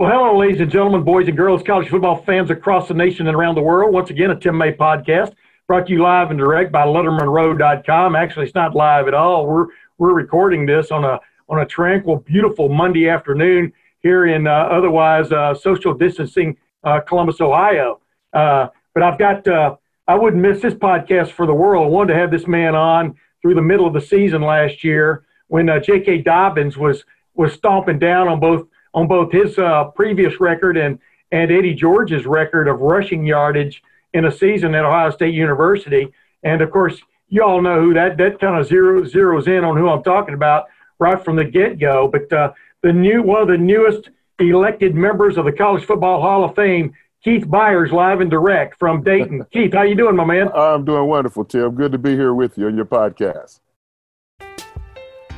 Well, hello, ladies and gentlemen, boys and girls, college football fans across the nation and around the world. Once again, a Tim May podcast brought to you live and direct by LettermenRow.com. Actually, it's not live at all. We're we're recording this on a on a tranquil, beautiful Monday afternoon here in uh, otherwise uh, social distancing uh, Columbus, Ohio. Uh, but I've got uh, I wouldn't miss this podcast for the world. I wanted to have this man on through the middle of the season last year when uh, J.K. Dobbins was was stomping down on both on both his uh, previous record and and Eddie George's record of rushing yardage in a season at Ohio State University. And of course, you all know who that that kind of zero zeroes in on who I'm talking about right from the get go. But uh, the new one of the newest elected members of the College Football Hall of Fame, Keith Byars, live and direct from Dayton. Keith, how you doing, my man? I'm doing wonderful, Tim. Good to be here with you on your podcast.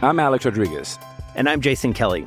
I'm Alex Rodriguez. And I'm Jason Kelly.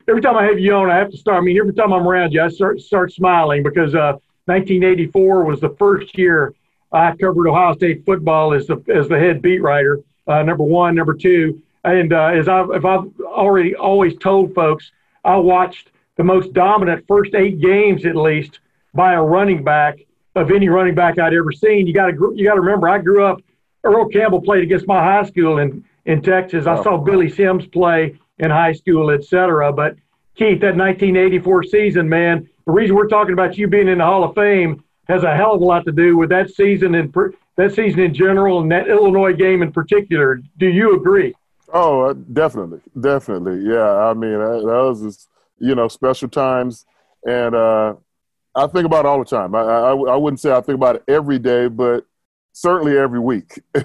every time I have you on, I have to start. I mean, every time I'm around you, I start start smiling because uh, 1984 was the first year I covered Ohio State football as the as the head beat writer. Uh, number one, number two, and uh, as I've if I've already always told folks, I watched the most dominant first eight games at least by a running back of any running back I'd ever seen. You got to you got to remember, I grew up. Earl Campbell played against my high school in in Texas. I saw Billy Sims play in high school, et cetera. But Keith, that 1984 season, man, the reason we're talking about you being in the Hall of Fame has a hell of a lot to do with that season and that season in general and that Illinois game in particular. Do you agree? Oh, uh, definitely, definitely. Yeah, I mean, that, was just, you know special times, and uh, I think about it all the time. I, I I wouldn't say I think about it every day, but certainly every week.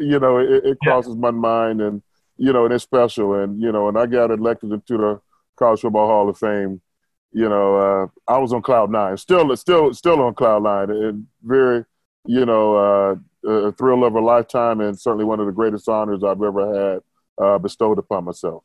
you know, it, it Yeah. crosses my mind, and you know, and it's special. And you know, and I got elected into the College Football Hall of Fame, you know, uh, I was on cloud nine. Still, still, still on cloud nine, and very, you know, uh, a thrill of a lifetime, and certainly one of the greatest honors I've ever had uh, bestowed upon myself.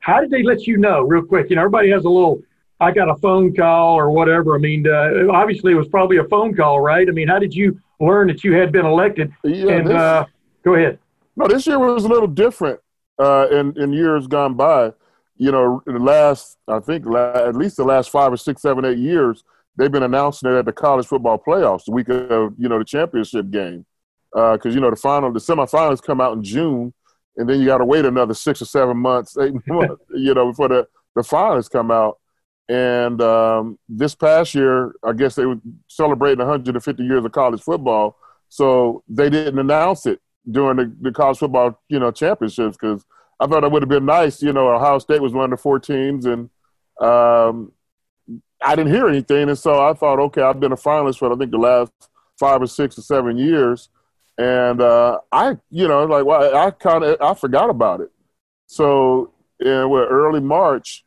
How did they let you know, real quick? You know, everybody has a little. I got a phone call or whatever. I mean, uh, obviously it was probably a phone call, right? I mean, how did you learn that you had been elected? Yeah, and this- uh, go ahead. No, this year was a little different uh, in in years gone by. You know, in the last I think la- at least the last five or six, seven, eight years, they've been announcing it at the college football playoffs, the week of you know the championship game, because you know the final, the semifinals come out in June, and then you got to wait another six or seven months, eight months, you know, before the the finals come out. And um, this past year, I guess they were celebrating 150 years of college football, so they didn't announce it during the, the college football, you know, championships because I thought it would have been nice. You know, Ohio State was one of the four teams, and um, I didn't hear anything, and so I thought, okay, I've been a finalist for I think the last five or six or seven years, and uh, I, you know, like well, I kind of I forgot about it. So in what, early March,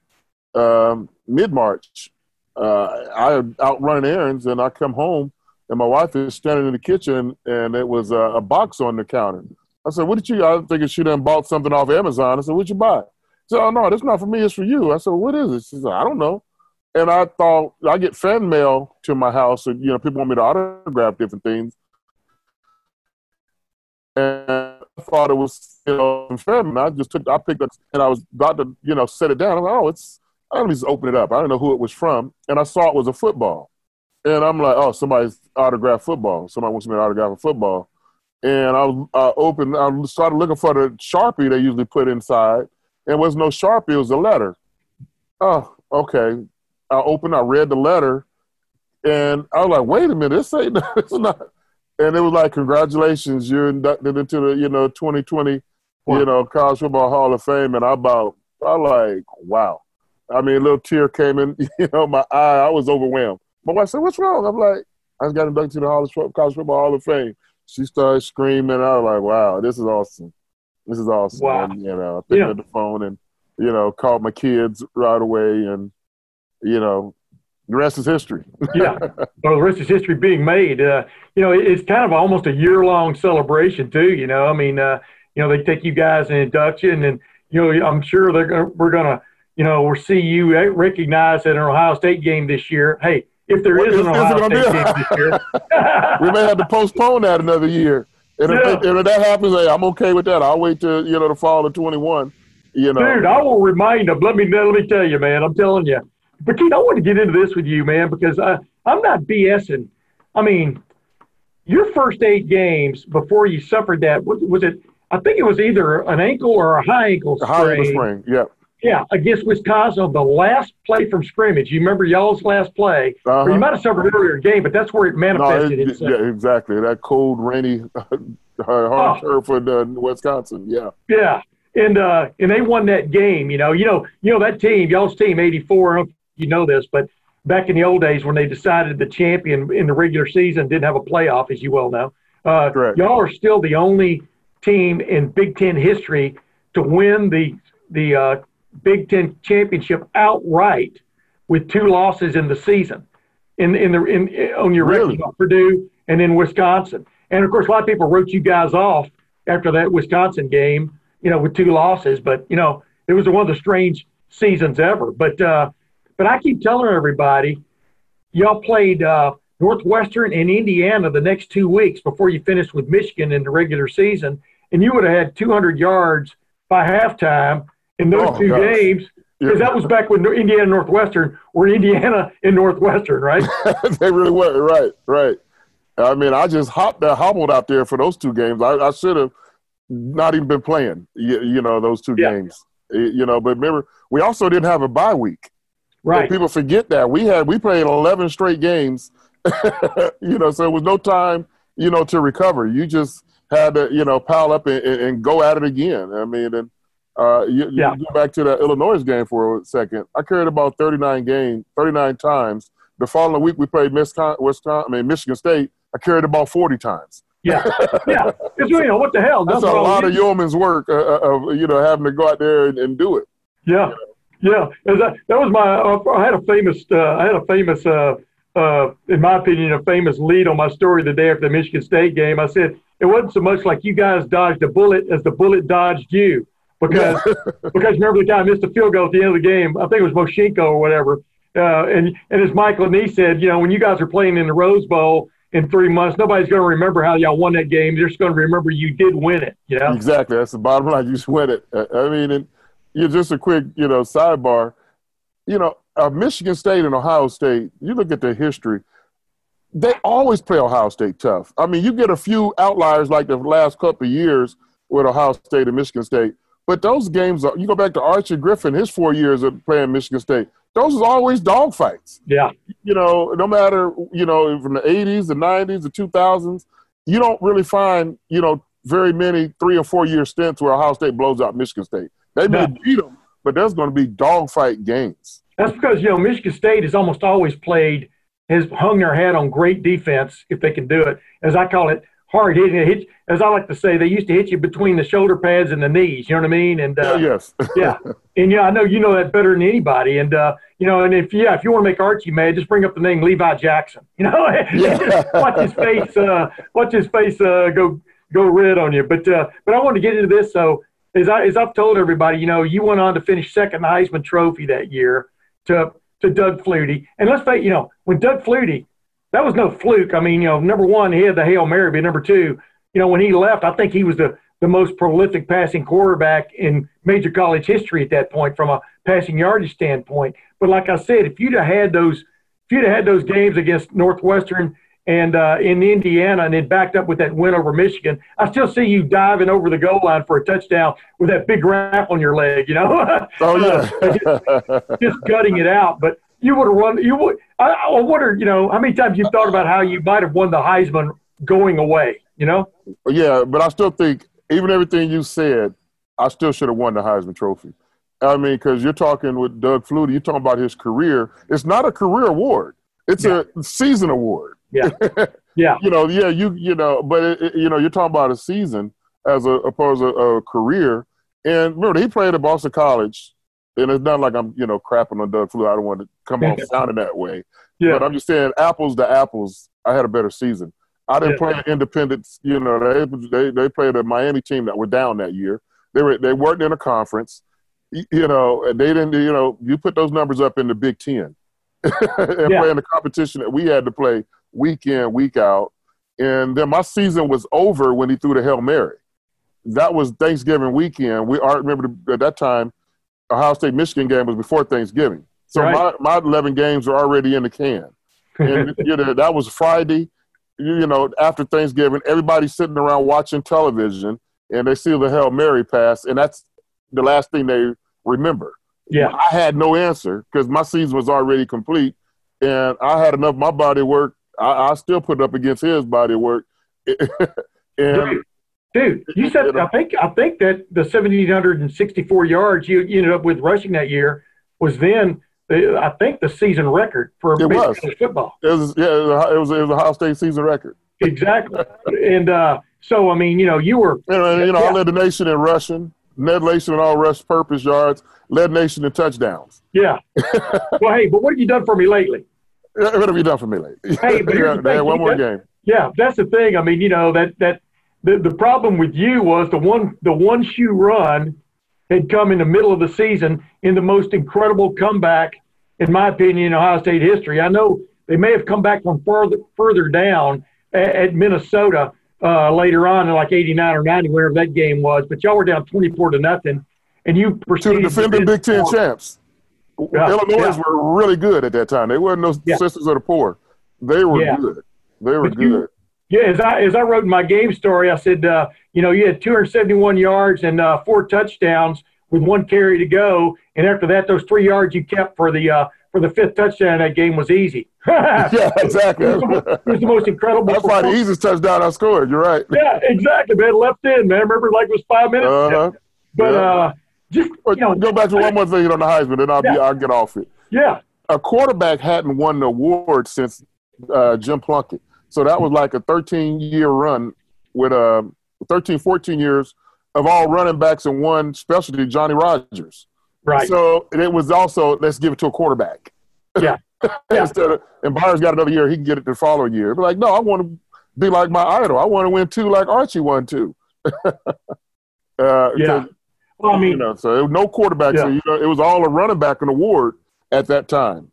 um, mid March, uh, I out running errands, and I come home and my wife is standing in the kitchen, and it was a, a box on the counter. I said, "What did you?" I thinking she done bought something off Amazon. I said, "What'd you buy?" She said, "Oh no, that's not for me. It's for you." I said, "What is it?" She said, "I don't know." And I thought I get fan mail to my house, and you know, people want me to autograph different things. And I thought it was, you know, fan mail. I just took, I picked up, and I was about to, you know, set it down. I'm like, "Oh, it's." I don't just open it up. I don't know who it was from, and I saw it was a football. And I'm like, oh, somebody's autographed football. Somebody wants me to autograph a football. And I was uh, open. I started looking for the sharpie they usually put inside. And was no sharpie. It was a letter. Oh, okay. I opened. I read the letter, And I was like, wait a minute, this ain't is not. And it was like, congratulations, you're inducted into the you know 2020 Wow. you know college football Hall of Fame. And I about I like wow. I mean, a little tear came in, you know, my eye. I was overwhelmed. My wife said, "What's wrong?" I'm like, "I just got inducted to the Hall of College Football Hall of Fame." She started screaming. I was like, "Wow, this is awesome! This is awesome!" Wow. And, you know, I picked Yeah. up the phone and you know called my kids right away, and you know, the rest is history. yeah. Well, the rest is history being made. Uh, you know, it's kind of almost a year long celebration too. You know, I mean, uh, you know, they take you guys in induction, and you know, I'm sure they're gonna, we're gonna, you know, we'll see you recognized at an Ohio State game this year. Hey, if there What is is- an Ohio State be? game this year, we may have to postpone that another year. And if, Yeah. if that happens, hey, I'm okay with that. I'll wait till you know the fall of 21. You know, Dude, I will remind them. Let me let me tell you, man. I'm telling you. But Keith, I want to get into this with you, man, because I I'm not BSing. I mean, your first eight games before you suffered that was, was it? I think it was either an ankle or a high ankle sprain. high ankle sprain. Yeah. Yeah, against Wisconsin, the last play from scrimmage. You remember y'all's last play, Uh-huh. you might have suffered earlier game, but that's where it No, manifested it, itself. yeah, exactly. That cold, rainy, hard Oh. turf for the Wisconsin. Yeah. Yeah, and uh, and they won that game. You know, you know, you know that team, y'all's team, '84. I don't know if you know this, but back in the old days when they decided the champion in the regular season didn't have a playoff, as you well know. Uh, Correct. y'all are still the only team in Big Ten history to win the the uh, Big Ten championship outright with two losses in the season. In in the in on your Really? record, Purdue and in Wisconsin, and of course a lot of people wrote you guys off after that Wisconsin game, you know, with two losses. But you know, it was one of the strange seasons ever. But uh, but I keep telling everybody, y'all played uh, Northwestern and Indiana the next two weeks before you finished with Michigan in the regular season, and you would have had 200 yards by halftime in those Oh, two gosh. games. Because that was back when Indiana Northwestern were Indiana and Northwestern, right? they really were. Right. Right. I mean, I just hopped, uh, hobbled out there for those two games. I, I should have not even been playing. You, you know, those two Yeah. games. You know, but remember, we also didn't have a bye week. Right. And people forget that we had we played 11 straight games. you know, so it was no time, you know, to recover. You just had to, you know, pile up and, and, and go at it again. I mean, and uh, you, you Yeah. go back to that Illinois game for a second. I carried about 39 games, 39 times. The following week we played Wisconsin, I mean Michigan State. I carried about 40 times. Yeah, yeah. You know what the hell? That's a lot of yeoman's work uh, uh, of you know having to go out there and, and do it. Yeah, yeah. 'Cause That, that was my. Uh, I had a famous. Uh, I had a famous. Uh, uh, in my opinion, a famous lead on my story the day after the Michigan State game. I said it wasn't so much like you guys dodged a bullet as the bullet dodged you, because because remember the guy missed a field goal at the end of the game. I think it was Moshinko or whatever. Uh, and and as Michael and he said, you know, when you guys are playing in the Rose Bowl in three months, nobody's going to remember how y'all won that game. They're just going to remember you did win it. You know. Exactly. That's the bottom line. You sweat it. Uh, I mean, and you just a quick, you know, sidebar. You know, uh, Michigan State and Ohio State. You look at their history. They always play Ohio State tough. I mean, you get a few outliers like the last couple of years with Ohio State and Michigan State, but those games are. You go back to Archie Griffin, his four years of playing Michigan State. Those are always dogfights Yeah. you know, no matter, you know, from the 80s, the 90s, the 2000s, you don't really find, you know, very many three or four year stints where Ohio State blows out Michigan State. They may No. beat them, but there's going to be dogfight games. That's because you know Michigan State has almost always played has hung their hat on great defense if they can do it. As I call it, hard hitting. It hits, as I like to say, they used to hit you between the shoulder pads and the knees. You know what I mean? And uh, yes. yeah, and yeah, I know you know that better than anybody. And uh, you know, and if yeah, if you want to make Archie mad, just bring up the name Levi Jackson. You know, Yeah. watch his face, uh, watch his face uh, go go red on you. But uh, but I want to get into this. So as I as I've told everybody, you know, you went on to finish second in the Heisman Trophy that year to to Doug Flutie. And let's face, you know, when Doug Flutie, that was no fluke. I mean, you know, number one, he had the hail mary, but number two, you know, when he left, I think he was the the most prolific passing quarterback in major college history at that point from a passing yardage standpoint. But like I said, if you'd have had those, if you'd have had those games against Northwestern and uh, in Indiana and then backed up with that win over Michigan, I still see you diving over the goal line for a touchdown with that big wrap on your leg, you know? Oh, yeah. just gutting it out. But you would have won. You would. I, I wonder, you know, how many times you've thought about how you might have won the Heisman going away. You know? Yeah, but I still think even everything you said, I still should have won the Heisman Trophy. I mean, because you're talking with Doug Flutie, you're talking about his career. It's not a career award; it's yeah. a season award. Yeah, yeah. you know, yeah, you you know, but it, it, you know, you're talking about a season as a opposed to a career. And remember, he played at Boston College, and it's not like I'm you know crapping on Doug Flutie. I don't want to come off sounding that way. Yeah. But I'm just saying, apples to apples, I had a better season. I didn't yeah. play independents. You know, they they they played a Miami team that were down that year. They were they weren't in a conference. You know, and they didn't. You know, you put those numbers up in the Big Ten, and yeah. playing the competition that we had to play week in week out. And then my season was over when he threw the hail mary. That was Thanksgiving weekend. We I remember at that time, Ohio State Michigan game was before Thanksgiving. So right. my, my 11 games are already in the can. And you know, that was Friday you know, after Thanksgiving, everybody's sitting around watching television and they see the Hail Mary pass, and that's the last thing they remember. Yeah. I had no answer because my season was already complete, and I had enough my body work. I, I still put up against his body work. and dude, you said I think I think that the 1764 yards you, you ended up with rushing that year was then I think the season record for it was. football. It was yeah, it was, it was, a Ohio State season record. Exactly, and uh, so I mean, you know, you were you know, you know yeah. I led the nation in rushing, led nation in all rush purpose yards, led nation in touchdowns. Yeah. well, hey, but what have you done for me lately? What have you done for me lately? Hey, but here's yeah, one more game. Yeah, that's the thing. I mean, you know that that the, the problem with you was the one the one shoe run had come in the middle of the season in the most incredible comeback, in my opinion, in Ohio State history. I know they may have come back from further further down at, at Minnesota uh, later on in like 89 or 90, wherever that game was, but y'all were down 24 to nothing, and you to defending Big Ten champs. Yeah, Illinois yeah. were really good at that time. They weren't no yeah. sisters of the poor. They were good. They were but good. You, yeah, as I as I wrote in my game story, I said, uh, you know, you had 271 yards and uh, four touchdowns with one carry to go, and after that, those three yards you kept for the uh, for the fifth touchdown that game was easy. yeah, exactly. it, was the, it was the most incredible. That's probably the easiest touchdown I scored. You're right. Yeah, exactly, man. Left in, man. Remember, like it was five minutes. Uh-huh. But yeah. uh, just you know, go back to one more thing on the Heisman, then I'll yeah. be I'll get off it. Yeah, a quarterback hadn't won an award since uh, Jim Plunkett. So that was like a 13 year run with uh, 13, 14 years of all running backs in one specialty, Johnny Rodgers. Right. So it was also let's give it to a quarterback. Yeah. Instead of and Byars got another year, he can get it the following year. But like, no, I want to be like my idol. I want to win two like Archie won two. uh, yeah. Well, I mean, you know, so no quarterback. Yeah. So you know, it was all a running back an award at that time.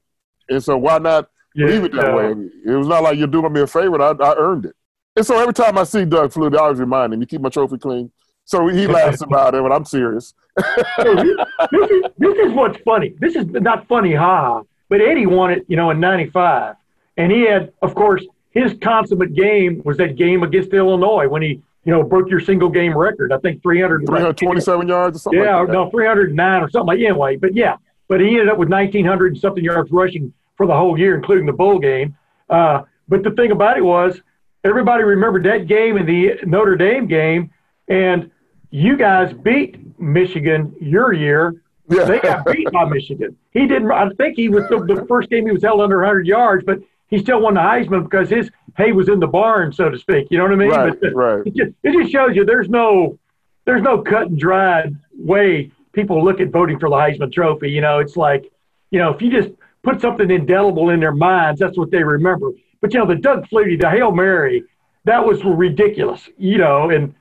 And so why not yeah, leave it that yeah. way. It was not like you're doing me a favor. I, I earned it. And so every time I see Doug Flutie, I always remind him, you keep my trophy clean. So he laughs about it, but I'm serious. so this, this, is, this is what's funny. This is not funny, ha. But Eddie won it, you know, in '95, and he had, of course, his consummate game was that game against Illinois when he, you know, broke your single game record. I think 300, 327 yards or something. Yeah, like no, 309 or something like. Anyway, but yeah, but he ended up with 1,900 and something yards rushing for the whole year, including the bowl game. Uh, but the thing about it was, everybody remembered that game and the Notre Dame game, and you guys beat Michigan your year. Yeah. They got beat by Michigan. He didn't. I think he was the, the, first game he was held under 100 yards, but he still won the Heisman because his hay was in the barn, so to speak. You know what I mean? Right. But, right. It just, it just shows you there's no there's no cut and dried way people look at voting for the Heisman Trophy. You know, it's like, you know, if you just put something indelible in their minds. That's what they remember. But you know, the Doug Flutie, the Hail Mary, that was ridiculous. You know, and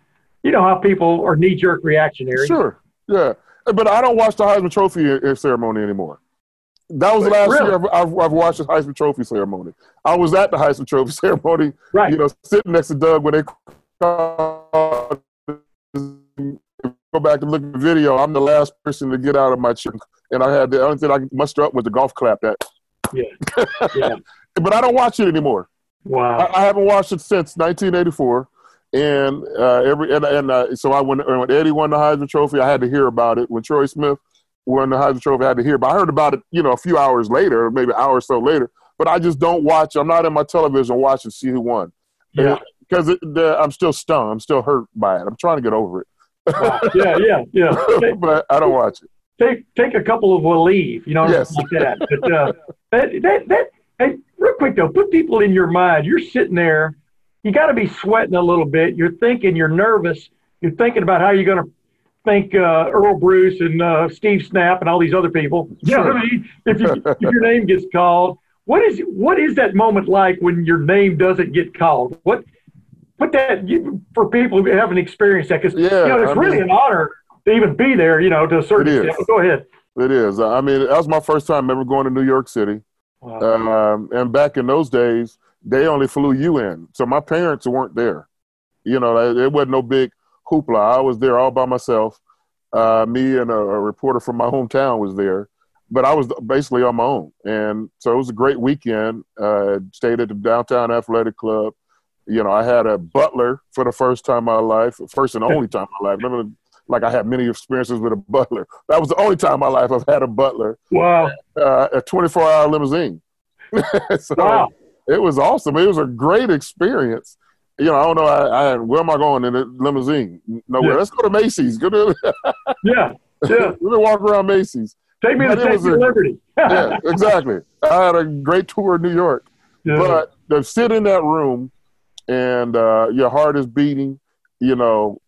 you know how people are knee jerk reactionary. Sure, yeah, but I don't watch the Heisman Trophy uh, uh, ceremony anymore. That was the last really? year I've, I've, I've, watched the Heisman Trophy ceremony. I was at the Heisman Trophy ceremony, right? You know, sitting next to Doug when they go back and look at the video. I'm the last person to get out of my chair and I had the only thing I could muster up was the golf clap. That yeah, yeah. but I don't watch it anymore. Wow, I, I haven't watched it since 1984, and uh, every and, and uh, so I went when Eddie won the Heisman Trophy, I had to hear about it. When Troy Smith won the Heisman Trophy I had to hear. But I heard about it, you know, a few hours later, maybe an hour or so later. But I just don't watch. I'm not in my television watching see who won. Yeah. Because I'm still stung. I'm still hurt by it. I'm trying to get over it. Wow. Yeah, yeah, yeah. But I don't watch it. Take take a couple of will leave, you know, Yes. like that. But uh, that that that hey, real quick though, put people in your mind. You're sitting there, you got to be sweating a little bit. You're thinking, you're nervous. You're thinking about how you're going to thank uh, Earle Bruce and uh, Steve Snapp and all these other people. You know what I mean? If, you, if your name gets called, what is what is that moment like when your name doesn't get called? What put that you, for people who haven't experienced that because Yeah, you know it's I really mean- an honor to even be there. You know, to a certain extent. Go ahead. It is. I mean, that was my first time ever going to New York City. Wow. Um, and back in those days, they only flew you in. So my parents weren't there. You know, it wasn't no big hoopla. I was there all by myself. Uh, me and a, a reporter from my hometown was there, but I was basically on my own. And so it was a great weekend. Uh, stayed at the downtown athletic club. You know, I had a butler for the first time in my life, first and only time in my life. Never, like I had many experiences with a butler. That was the only time in my life I've had a butler wow. uh, a 24 hour limousine. so Wow. it was awesome. It was a great experience. You know, I don't know. I, I where am I going in a limousine? Nowhere. Yeah. Let's go to Macy's. Go to Yeah. Yeah. let me walk around Macy's. Take me to But it was Statue of a- Liberty. Yeah, exactly. I had a great tour of New York, Yeah. but to sit in that room and uh, your heart is beating. You know,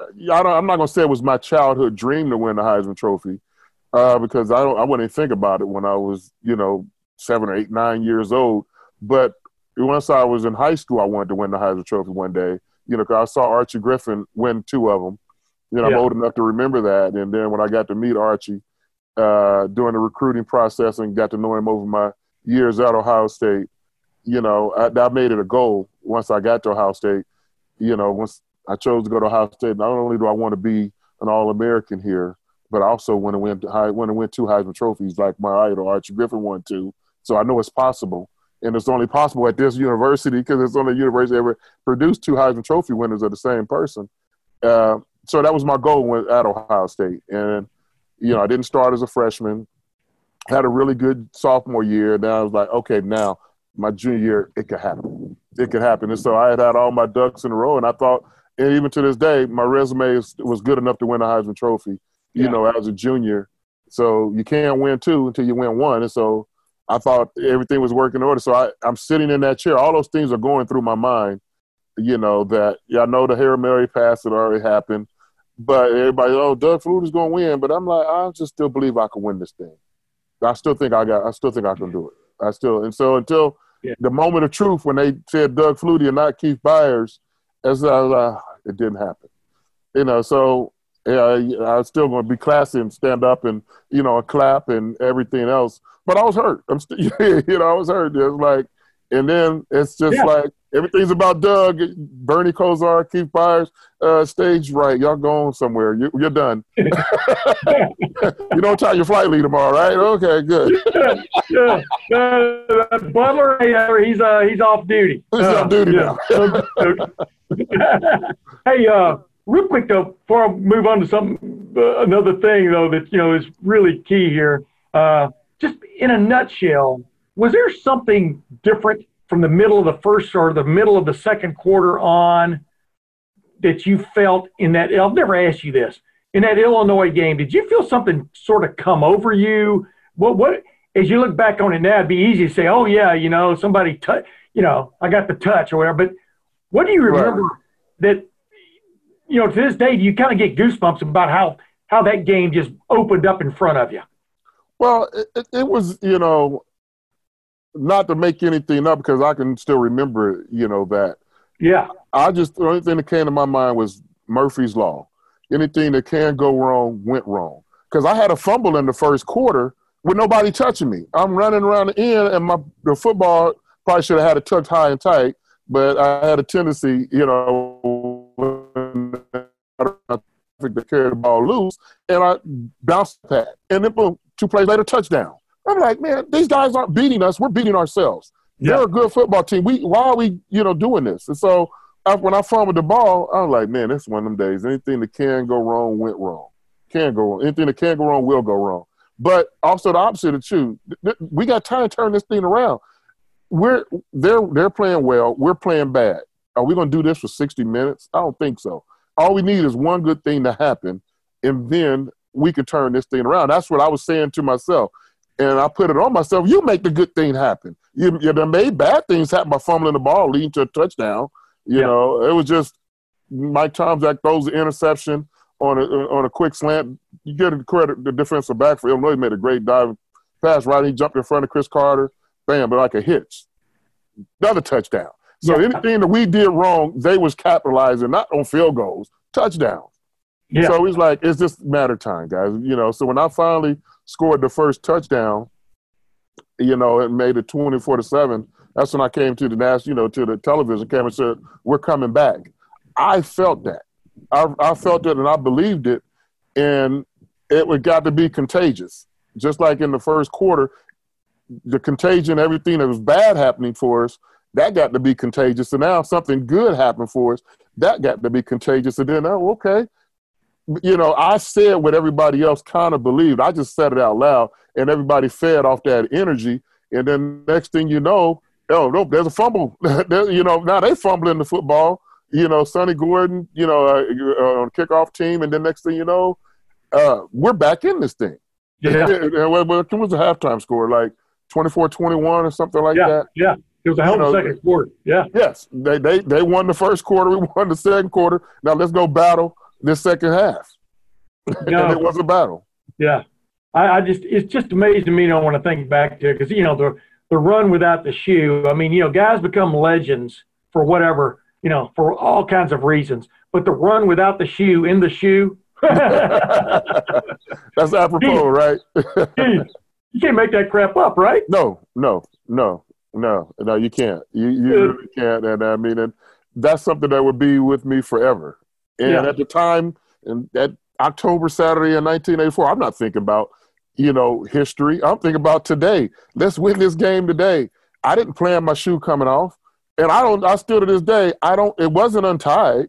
I don't, I'm not going to say it was my childhood dream to win the Heisman Trophy uh, because I don't, I wouldn't think about it when I was, you know, seven or eight, nine years old. But once I was in high school, I wanted to win the Heisman Trophy one day. You know, 'cause I saw Archie Griffin win two of them. You know, Yeah. I'm old enough to remember that. And then when I got to meet Archie uh, during the recruiting process and got to know him over my years at Ohio State, you know, I, I made it a goal once I got to Ohio State. You know, once I chose to go to Ohio State, not only do I want to be an All American here, but I also want to win. Want to win two Heisman trophies like my idol Archie Griffin won two. So I know it's possible, and it's only possible at this university because it's the only university ever produced two Heisman Trophy winners of the same person. Uh, so that was my goal when, at Ohio State, and you know I didn't start as a freshman. Had a really good sophomore year. Then I was like, okay, now my junior year, it could happen. It could happen. And so I had had all my ducks in a row, and I thought, and even to this day, my resume is, was good enough to win a Heisman Trophy. You Yeah. know, as a junior. So you can't win two until you win one. And so I thought everything was working in order. So I, I'm sitting in that chair. All those things are going through my mind. You know that yeah, I know the Hail Mary pass had already happened, but everybody, oh, Doug Flutie going to win. But I'm like, I just still believe I can win this thing. I still think I got. I still think I can do it. I still and so until Yeah. the moment of truth when they said Doug Flutie and not Keith Byars, as was like, it didn't happen. You know, so yeah, I was still going to be classy and stand up and you know clap and everything else. But I was hurt. I'm still, you know, I was hurt. It's like, and then it's just Yeah. like everything's about Doug, Bernie Kosar, Keith Byars, uh, stage right. Y'all going somewhere. You, you're done. you don't tie your flight lead tomorrow, right? Okay, good. yeah. Uh, Butler, hey, uh, he's uh, he's off duty. He's off duty now. hey, uh, real quick though, before I move on to some uh, another thing though that you know is really key here. Uh, just in a nutshell, was there something different from the middle of the first or the middle of the second quarter on that you felt in that? I've never asked you this in that Illinois game. Did you feel something sort of come over you? What what as you look back on it now, it'd be easy to say, "Oh yeah, you know, somebody touch, you know, I got the touch or whatever." But what do you remember that? You know, to this day, do you kind of get goosebumps about how how that game just opened up in front of you? Well, it, it was, you know, not to make anything up because I can still remember, you know, that. Yeah, I just, the only thing that came to my mind was Murphy's Law. Anything that can go wrong went wrong. Because I had a fumble in the first quarter with nobody touching me. I'm running around the end, and my the football probably should have had it tucked high and tight, but I had a tendency, you know, to carry the ball loose, and I bounced that. And then boom, two plays later, touchdown. I'm like, man, these guys aren't beating us. We're beating ourselves. Yeah. They're a good football team. We why are we, you know, doing this? And so I, when I fumbled the ball, I'm like, man, this is one of them days. Anything that can go wrong went wrong. can go wrong. Anything that can go wrong will go wrong. But also the opposite of true. We got time to turn this thing around. We're they're they're playing well. We're playing bad. Are we going to do this for 60 minutes? I don't think so. All we need is one good thing to happen, and then we could turn this thing around. That's what I was saying to myself. And I put it on myself. You make the good thing happen. You, you done made bad things happen by fumbling the ball, leading to a touchdown. You Yeah. know, it was just Mike Tomczak throws the interception on a on a quick slant. You get the credit the defensive back for Illinois made a great dive pass right. He jumped in front of Cris Carter, bam, but like a hitch. Another touchdown. So Yeah. anything that we did wrong, they was capitalizing not on field goals, touchdowns. Yeah. So he's like, it's just matter of time, guys. You know, so when I finally scored the first touchdown, you know, it made it 24 to 7. That's when I came to the national, you know, to the television camera and said, We're coming back. I felt that. I, I felt it and I believed it. And it got to be contagious. Just like in the first quarter, the contagion, everything that was bad happening for us, that got to be contagious. And now something good happened for us, that got to be contagious. And then, oh, okay, you know, I said what everybody else kind of believed. I just said it out loud, and everybody fed off that energy. And then next thing you know, oh no, there's a fumble. You know, now they fumbling the football. You know, Sonny Gordon, you know, uh, uh, on kickoff team, and then next thing you know, uh, we're back in this thing. yeah. And what, what was the halftime score? Like 24-21 or something like yeah. that. Yeah. It was a hell of a You know, second quarter. Yeah. Yes, they, they they won the first quarter. We won the second quarter. Now let's go battle this second half. No. and it was a battle. Yeah, I, I just it's just amazing to me, you know, when I think back to it, because you know the the run without the shoe. I mean, you know, guys become legends for whatever, you know, for all kinds of reasons. But the run without the shoe in the shoe, That's apropos, right? you can't make that crap up, right? no, no, no, no, no. You can't. You you really can't. And I mean, and that's something that would be with me forever. And Yeah. at the time, and that October Saturday in 1984, I'm not thinking about you know history. I'm thinking about today. Let's win this game today. I didn't plan my shoe coming off, and I don't. I still to this day, I don't. It wasn't untied.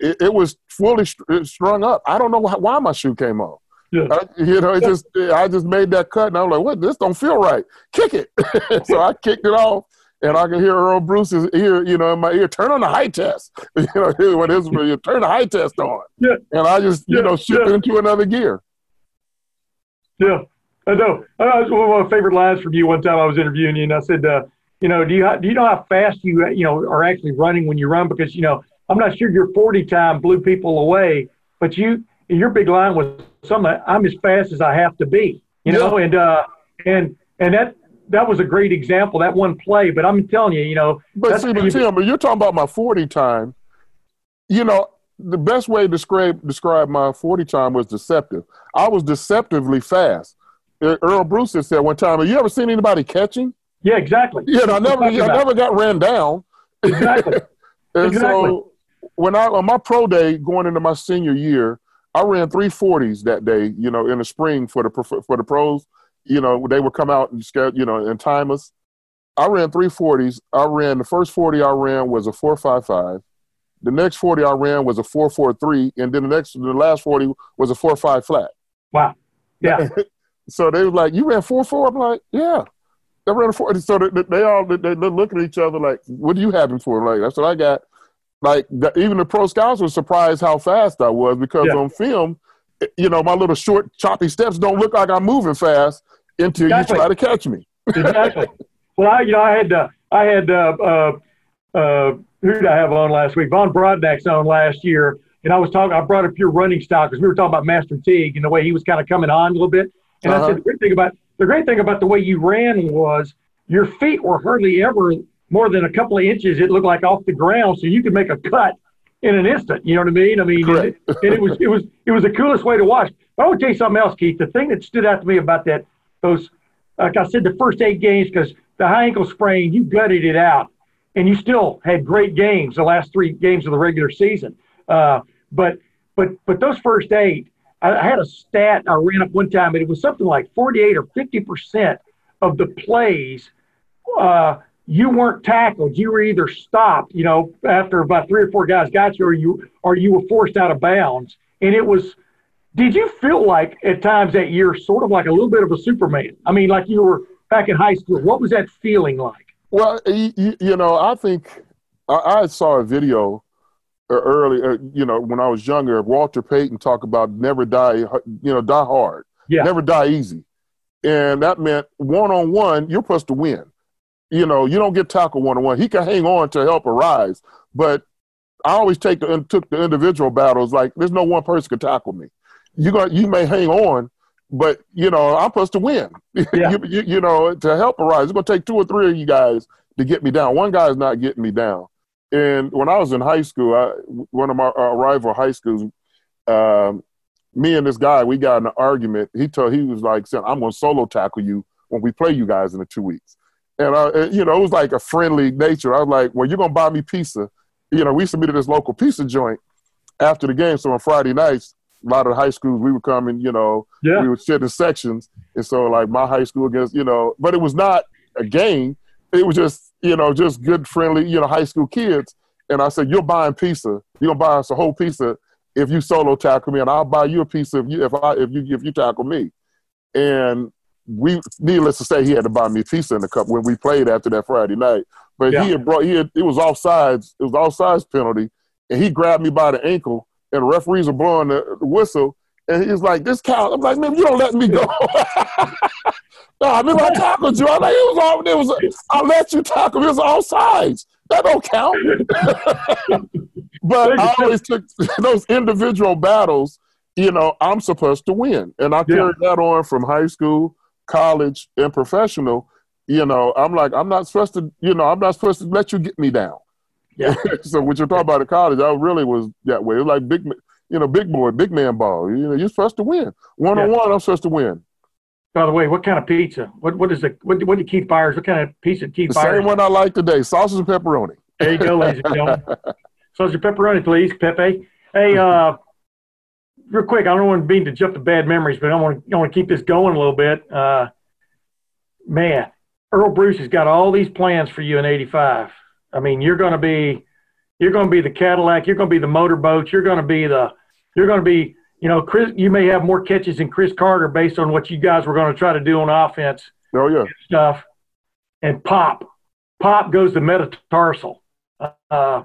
It, it was fully strung up. I don't know why, why my shoe came off. Yeah. I, you know, it just I just made that cut, and I was like, "What? This don't feel right. Kick it." so I kicked it off, and I can hear Earle Bruce's ear, you know, in my ear. Turn on the high test. You know, when his you turn the high test on, Yeah. and I just you Yeah, know shift yeah. into another gear. Yeah, I know. I was one of my favorite lines from you one time I was interviewing you, and I said, uh, you know, do you do you know how fast you you know are actually running when you run? Because you know, I'm not sure your 40 time blew people away, but you your big line was something. I'm as fast as I have to be, you know, and uh, and and that that was a great example that one play. But I'm telling you, you know, But that's see, but you- Tim, but you're talking about my 40 time. You know, the best way to describe describe my 40 time was deceptive. I was deceptively fast. Earle Bruce had said one time, "Have you ever seen anybody catching?" yeah, exactly. Yeah, and I never, I never got ran down. exactly. And Exactly. so when I on my pro day going into my senior year, I ran three forties that day. You know, in the spring for the for the pros. You know, they would come out and you know and time us. I ran three forties. I ran the first forty I ran was a four five five. The next forty I ran was a four four three, and then the next the last forty was a four five flat. Wow. Yeah. So they were like, "You ran four four? I'm like, "Yeah." They ran a four. So they, they all they, look at each other like, "What do you having for?" Like that's what I got. Like the, even the pro scouts were surprised how fast I was because Yeah. on film, you know, my little short choppy steps don't look like I'm moving fast until Exactly. you try to catch me. exactly. Well, I, you know, I had, uh, I had, uh, uh, uh, who did I have on last week? Von Brodnack's on last year, and I was talking. I brought up your running style because we were talking about Master Teague and the way he was kind of coming on a little bit. And I Uh-huh. said the great thing about the great thing about the way you ran was your feet were hardly ever more than a couple of inches. It looked like off the ground, so you could make a cut in an instant. You know what I mean? I mean, Correct. and it was it was it was the coolest way to watch. But I want to tell you something else, Keith. The thing that stood out to me about that those like I said, the first eight games because the high ankle sprain, you gutted it out, and you still had great games the last three games of the regular season. Uh, but but but those first eight, I, I had a stat I ran up one time, and it was something like 48 or 50 percent of the plays. Uh, you weren't tackled. You were either stopped, you know, after about three or four guys got you, or you or you were forced out of bounds. And it was Did you feel like at times that year, sort of like a little bit of a Superman? I mean, like you were back in high school. What was that feeling like? Well, you, you know, I think I, I saw a video early, uh, you know, when I was younger, Walter Payton talk about never die, you know, die hard, Yeah. never die easy, and that meant one on one, you're supposed to win. You know, you don't get tackled one on one. He can hang on to help arise, but I always take the took the individual battles. Like, there's no one person can tackle me. You got, you may hang on, but you know, I'm supposed to win. Yeah. you, you, you know, to help arise, it's gonna take two or three of you guys to get me down. One guy is not getting me down. And when I was in high school, I, one of my uh, rival high schools, um, me and this guy, we got in an argument. He told he was like, "I'm going to solo tackle you when we play you guys in the two weeks." And I, you know, it was like a friendly nature. I was like, "Well, you're going to buy me pizza." You know, we submitted this local pizza joint after the game. So on Friday nights, a lot of the high schools we would come and you know Yeah. we would sit in sections. And so like my high school against you know, but it was not a game. It was just you know just good friendly you know high school kids. And I said, "You're buying pizza. You're gonna buy us a whole pizza if you solo tackle me, and I'll buy you a pizza if you if I if you if you tackle me." And we, needless to say, he had to buy me a pizza in the cup when we played after that Friday night. But Yeah. he had brought he had it was offsides. It was offsides penalty, and he grabbed me by the ankle, and the referees are blowing the, the whistle, and he's like, "This count." I'm like, "Man, you don't let me go." no, I mean, I tackled you. I like it was all. It was. I let you tackle. me. It was all sides. That don't count. but I always took those individual battles. You know, I'm supposed to win, and I Yeah. carried that on from high school, college, and professional. You know, I'm like, I'm not supposed to. You know, I'm not supposed to let you get me down. Yeah. so what you're talking about at college, I really was that way. It was like big, you know, big boy, big man ball. You know, you're supposed to win. One on one, I'm supposed to win. By the way, what kind of pizza? What what is it? what, what did Keith Byars? What kind of pizza did Keith The Byars? same one I like today: sausage and pepperoni. There you go, ladies and gentlemen. Sausage pepperoni, please, Pepe. Hey, uh, real quick, I don't want to be to jump to bad memories, but I want to I want to keep this going a little bit. Uh, man, Earle Bruce has got all these plans for you in '85. I mean, you're going to be you're going to be the Cadillac, you're going to be the motorboat, you're going to be the you're going to be you know Chris. You may have more catches than Cris Carter based on what you guys were going to try to do on offense Oh yeah, stuff. And Pop, Pop goes to metatarsal. Uh,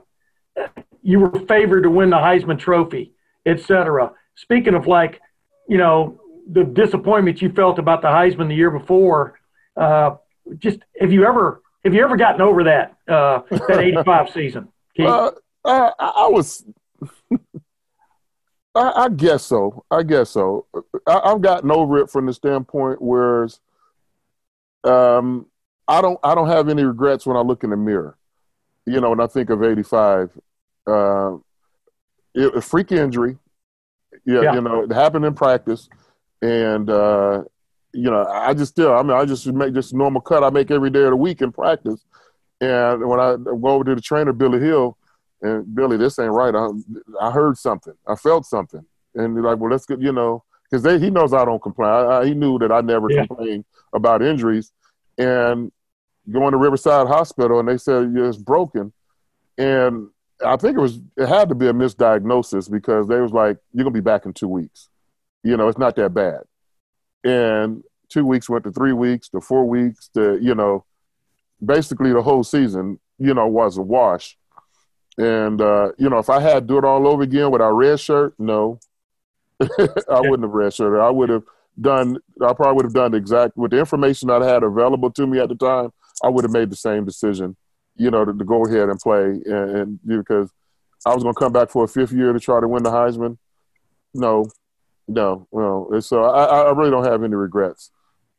you were favored to win the Heisman Trophy, etc. Speaking of like, you know, the disappointment you felt about the Heisman the year before, uh, just have you ever have you ever gotten over that uh, that '85 season? Uh, I, I was. I, I guess so. I guess so. I, I've gotten over it from the standpoint where, um, I don't. I don't have any regrets when I look in the mirror. You know, when I think of '85, uh, it, a freak injury. Yeah, Yeah. you know, it happened in practice, and uh, you know, I just still. I mean, I just make just a normal cut I make every day of the week in practice. And when I go over to the trainer, Billy Hill, and Billy, this ain't right. I, I heard something. I felt something. And they're like, well, let's get, you know, because he knows I don't complain. I, I, he knew that I never Yeah. complain about injuries. And going to Riverside Hospital, and they said, yeah, it's broken. And I think it was, it had to be a misdiagnosis because they was like, you're going to be back in two weeks. You know, it's not that bad. And two weeks went to three weeks to four weeks to, you know, basically the whole season, you know, was a wash. And uh, you know, if I had to do it all over again with our red shirt, no, I wouldn't have red shirt. I would have done. I probably would have done exact with the information I had available to me at the time. I would have made the same decision, you know, to, to go ahead and play, and, and because I was going to come back for a fifth year to try to win the Heisman. No, no, no. So I, I really don't have any regrets.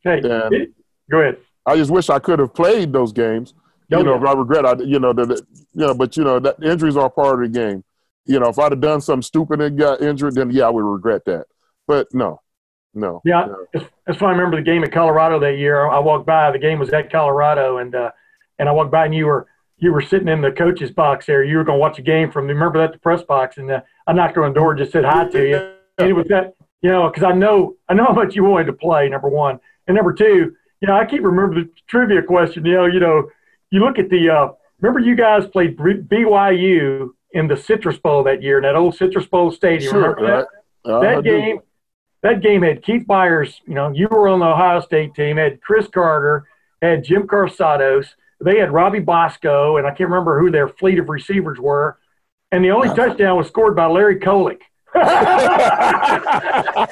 hey, and- go ahead. I just wish I could have played those games. Oh, you know, I regret, I you know that you know, but you know that injuries are part of the game. You know, if I'd have done something stupid and got injured, then yeah, I would regret that. But no, no. Yeah, no. that's, that's why I remember the game at Colorado that year. I walked by. The game was at Colorado, and uh, and I walked by, and you were you were sitting in the coach's box there. You were going to watch a game from. Remember that the press box, and uh, I knocked on the door, just said hi to you, and it was that you know because I know I know how much you wanted to play. Number one, and number two, you know I keep remember the trivia question. You know, you know, you look at the. Uh, remember you guys played BYU in the Citrus Bowl that year, in that old Citrus Bowl stadium. Sure, remember that? Uh, that game that game had Keith Byars. You know, you were on the Ohio State team. Had Cris Carter, had Jim Karsatos. They had Robbie Bosco, and I can't remember who their fleet of receivers were. And the only touchdown was scored by Larry Kolic. Oh,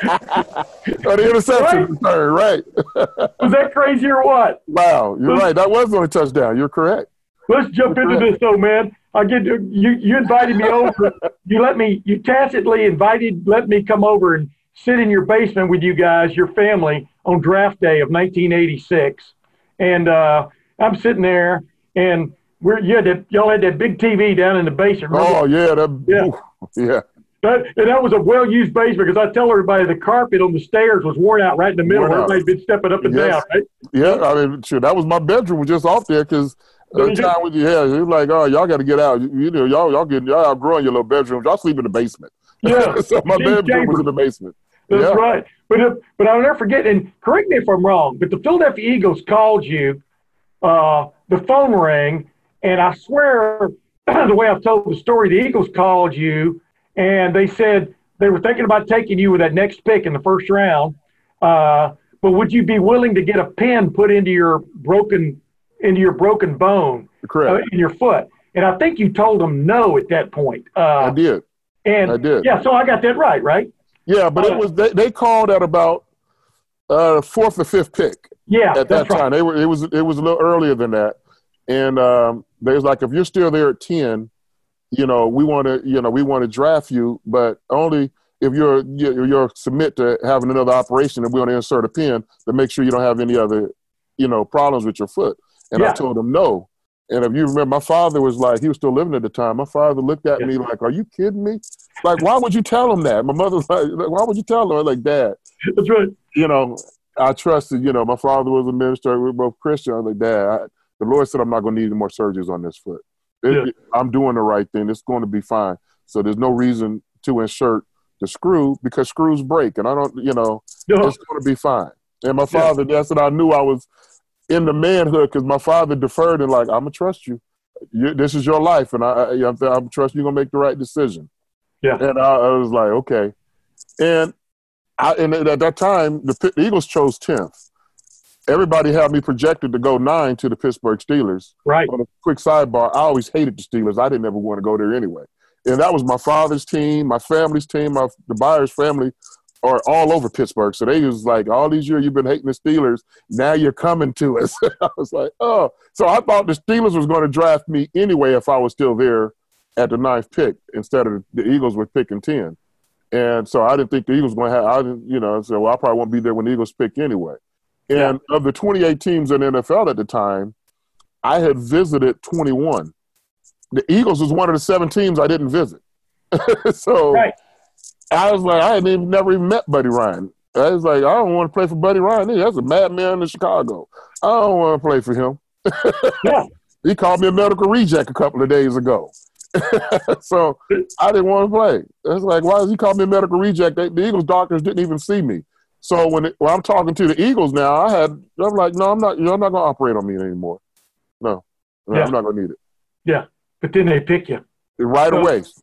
the interception return, right? Was that crazy or what? Wow, you're right. That was the only touchdown. You're correct. Let's jump into this though, man. I get you. You invited me over. You let me. You tacitly invited. Let me come over and sit in your basement with you guys, your family, on draft day of 1986. And uh, I'm sitting there, and we're you had that, y'all had that big TV down in the basement. Remember? Oh yeah, that, Yeah. yeah. That, and that was a well-used basement because I tell everybody the carpet on the stairs was worn out right in the middle. Everybody's been stepping up and Yes. down, right? Yeah, I mean, sure, that was my bedroom was just off there because the time with you, yeah, he was like, oh, y'all got to get out. You, you know, y'all y'all getting y'all outgrowing your little bedrooms. Y'all sleep in the basement. Yeah. so my bedroom was in the basement. That's yeah. right. But if, but I'll never forget. And correct me if I'm wrong. But the Philadelphia Eagles called you. Uh, the phone rang, and I swear, the way I've told the story, the Eagles called you, and they said they were thinking about taking you with that next pick in the first round. Uh, but would you be willing to get a pin put into your broken into your broken bone uh, in your foot? And I think you told them no at that point. Uh, I did. and I did. yeah, so I got that right, right? Yeah, but Uh, it was they, they called at about uh, fourth or fifth pick Yeah, at that that's right. time. They were it was it was a little earlier than that, and um, they was like, if you're still there at ten, you know, we want to you know we want to draft you, but only if you're you're, you're submit to having another operation, and we want to insert a pin to make sure you don't have any other you know problems with your foot. And Yeah. I told them no. And if you remember, my father was like, he was still living at the time. My father looked at Yeah. me like, "Are you kidding me? Like, why would you tell him that?" My mother's like, "Why would you tell him?" I'm like, "Dad, That's right. you know, I trusted, you know, my father was a minister. We were both Christian. I was like, Dad, I, the Lord said I'm not going to need any more surgeries on this foot. It- Yeah. I'm doing the right thing. It's going to be fine. So there's no reason to insert the screw because screws break. And I don't, you know, No, it's going to be fine. And my Yeah. father, that's what I knew I was in the manhood because my father deferred and like, I'm to trust you. you. This is your life. And I, I, I'm, I'm trusting you're going to make the right decision. Yeah. And I, I was like, okay. And I, and at that time, the, the Eagles chose 10th. Everybody had me projected to go nine to the Pittsburgh Steelers. right. On a quick sidebar, I always hated the Steelers. I didn't ever want to go there anyway. And that was my father's team, my family's team, my, the Byars family are all over Pittsburgh. So they was like, all these years you've been hating the Steelers. Now you're coming to us. I was like, oh. So I thought the Steelers was going to draft me anyway if I was still there at the ninth pick instead of the Eagles were picking 10. And so I didn't think the Eagles were going to have, I didn't, you know, so well, I probably won't be there when the Eagles pick anyway. And of the 28 teams in the NFL at the time, I had visited 21. The Eagles was one of the seven teams I didn't visit. so Right. I was like, I hadn't even never even met Buddy Ryan. I was like, I don't want to play for Buddy Ryan. either. That's a madman in Chicago. I don't want to play for him. Yeah. He called me a medical reject a couple of days ago. so I didn't want to play. It's like, why does he call me a medical reject? They, the Eagles doctors didn't even see me. So when, it, when I'm talking to the Eagles now, I had I'm like, no, I'm not. You're not going to operate on me anymore. No, no Yeah. I'm not going to need it Yeah. But then they pick you. right So- away.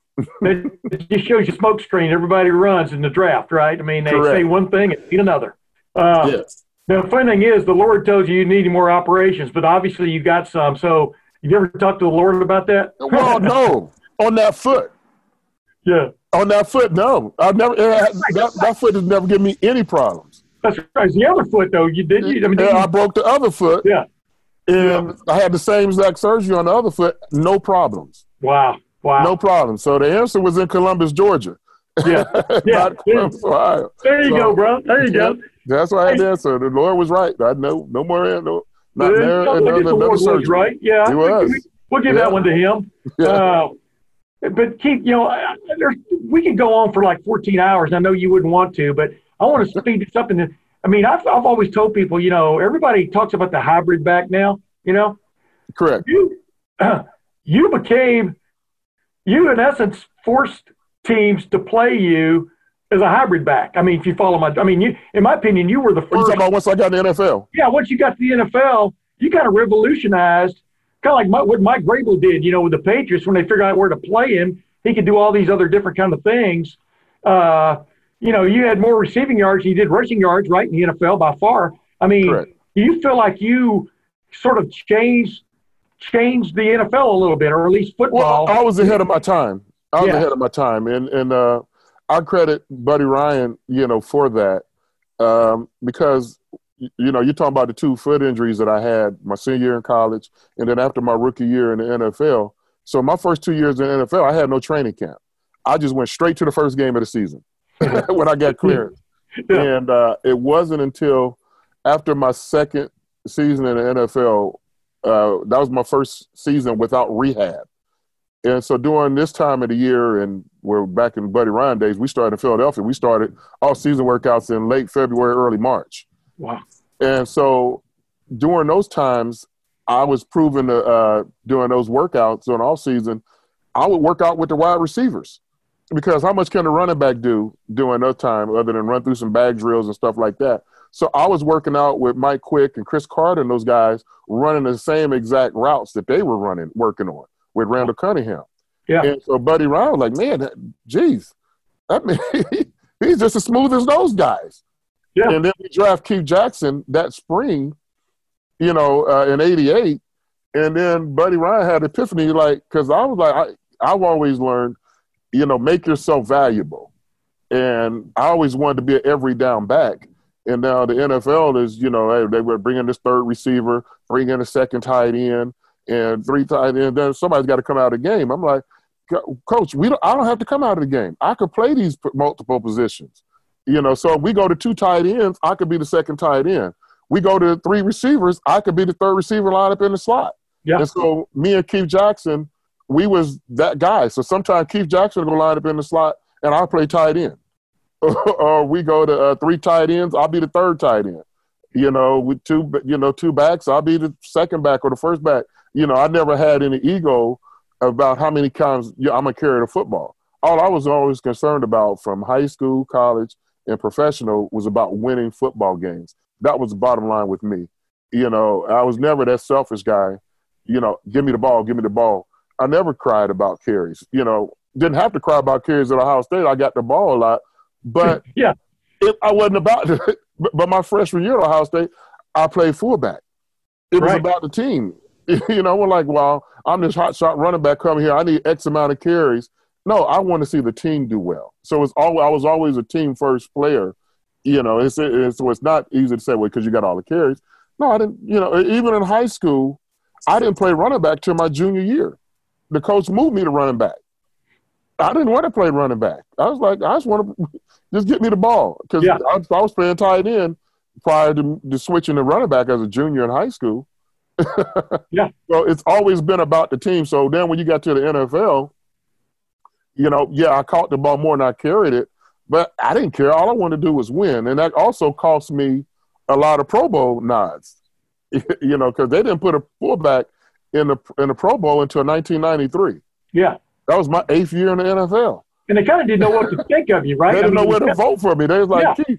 It, just shows you smoke screen. Everybody runs in the draft, right? I mean, they Correct. say one thing and mean another. Uh, Yeah. The funny thing is, the Lord tells you you need more operations, but obviously you got some. So you ever talked to the Lord about that? Well, no, on that foot. Yeah. On that foot, no. I've never it had- that, that foot has never given me any problems. That's right. The other foot, though. You did. You, I mean, Yeah, I broke the other foot, yeah. and I had the same exact surgery on the other foot. No problems. Wow. Wow. No problems. So the answer was in Columbus, Georgia, Yeah. Yeah. not Columbus, Ohio. There you So- go, bro. There you go. That's why I had the answer. The Lord was right. I know no more. No, not Yeah, there. Another, the another Lord was right. Yeah. He was. We- We'll give Yeah. that one to him. Yeah. Uh, but keep, you know, there's, we could go on for like 14 hours. I know you wouldn't want to, but I want to speed this up. And I mean, I've, I've always told people, you know, everybody talks about the hybrid back now. You know, Correct. you you became you in essence forced teams to play you as a hybrid back. I mean, if you follow my, I mean, you, in my opinion, you were the What you first. talking about once I got in the NFL? yeah, once you got to the NFL, you kind of revolutionized, kind of like my, what Mike Vrabel did, you know, with the Patriots when they figured out where to play him. He could do all these other different kind of things. Uh, you know, you had more receiving yards than you did rushing yards, right, in the NFL by far. I mean, Correct. do you feel like you sort of changed changed the NFL a little bit, or at least football? Well, I was ahead of my time. I was Yeah. ahead of my time, and and uh, I credit Buddy Ryan, you know, for that um, because you know you're talking about the two foot injuries that I had my senior year in college, and then after my rookie year in the NFL. So my first two years in the NFL, I had no training camp. I just went straight to the first game of the season when I got clearance. Yeah. And uh, it wasn't until after my second season in the NFL, uh, that was my first season without rehab. And so during this time of the year, and we're back in Buddy Ryan days, we started in Philadelphia. We started all season workouts in late February, early March. Wow. And so during those times, I was proven to, uh, during those workouts on off season, I would work out with the wide receivers because how much can a running back do during that time other than run through some bag drills and stuff like that? So I was working out with Mike Quick and Cris Carter and those guys running the same exact routes that they were running, working on with Randall Cunningham. Yeah. And so Buddy Ryan was like, man, that, geez, that man, he's just as smooth as those guys. Yeah. And then we draft Keith Jackson that spring, you know, uh, in '88, and then Buddy Ryan had epiphany, like, because I was like, I, I've always learned, you know, make yourself valuable, and I always wanted to be an every down back. And now the NFL is, you know, hey, they were bringing this third receiver, bringing a second tight end, and three tight end. Then somebody's got to come out of the game. I'm like, Coach, we don't, I don't have to come out of the game. I could play these multiple positions. You know, so if we go to two tight ends, I could be the second tight end. We go to three receivers, I could be the third receiver line up in the slot. Yeah. And so me and Keith Jackson, we was that guy. So sometimes Keith Jackson will go line up in the slot, and I'll play tight end. or we go to uh, three tight ends, I'll be the third tight end. You know, with two, you know, two backs, I'll be the second back or the first back. You know, I never had any ego about how many times yeah, I'm gonna carry the football. All I was always concerned about from high school, college, and professional was about winning football games. That was the bottom line with me. You know, I was never that selfish guy. You know, give me the ball, give me the ball. I never cried about carries. You know, didn't have to cry about carries at Ohio State. I got the ball a lot, but Yeah. it, I wasn't about it. But, my freshman year at Ohio State, I played fullback. It was about the team. You know, we're like, well, I'm this hot shot running back coming here. I need X amount of carries. No, I want to see the team do well. So it's all I was always a team first player. You know, it's, it's so it's not easy to say well because you got all the carries. No, I didn't. You know, even in high school, I didn't play running back till my junior year. The coach moved me to running back. I didn't want to play running back. I was like, I just want to just get me the ball because Yeah. I, I was playing tight end prior to, to switching to running back as a junior in high school. Yeah. So it's always been about the team. So then when you got to the NFL, you know, yeah, I caught the ball more than I carried it, but I didn't care. All I wanted to do was win, and that also cost me a lot of Pro Bowl nods. you know, because they didn't put a fullback in the in the Pro Bowl until 1993. Yeah. That was my eighth year in the NFL. And they kind of didn't know what to think of you, right? They didn't I know where to vote for me. They was like, Yeah.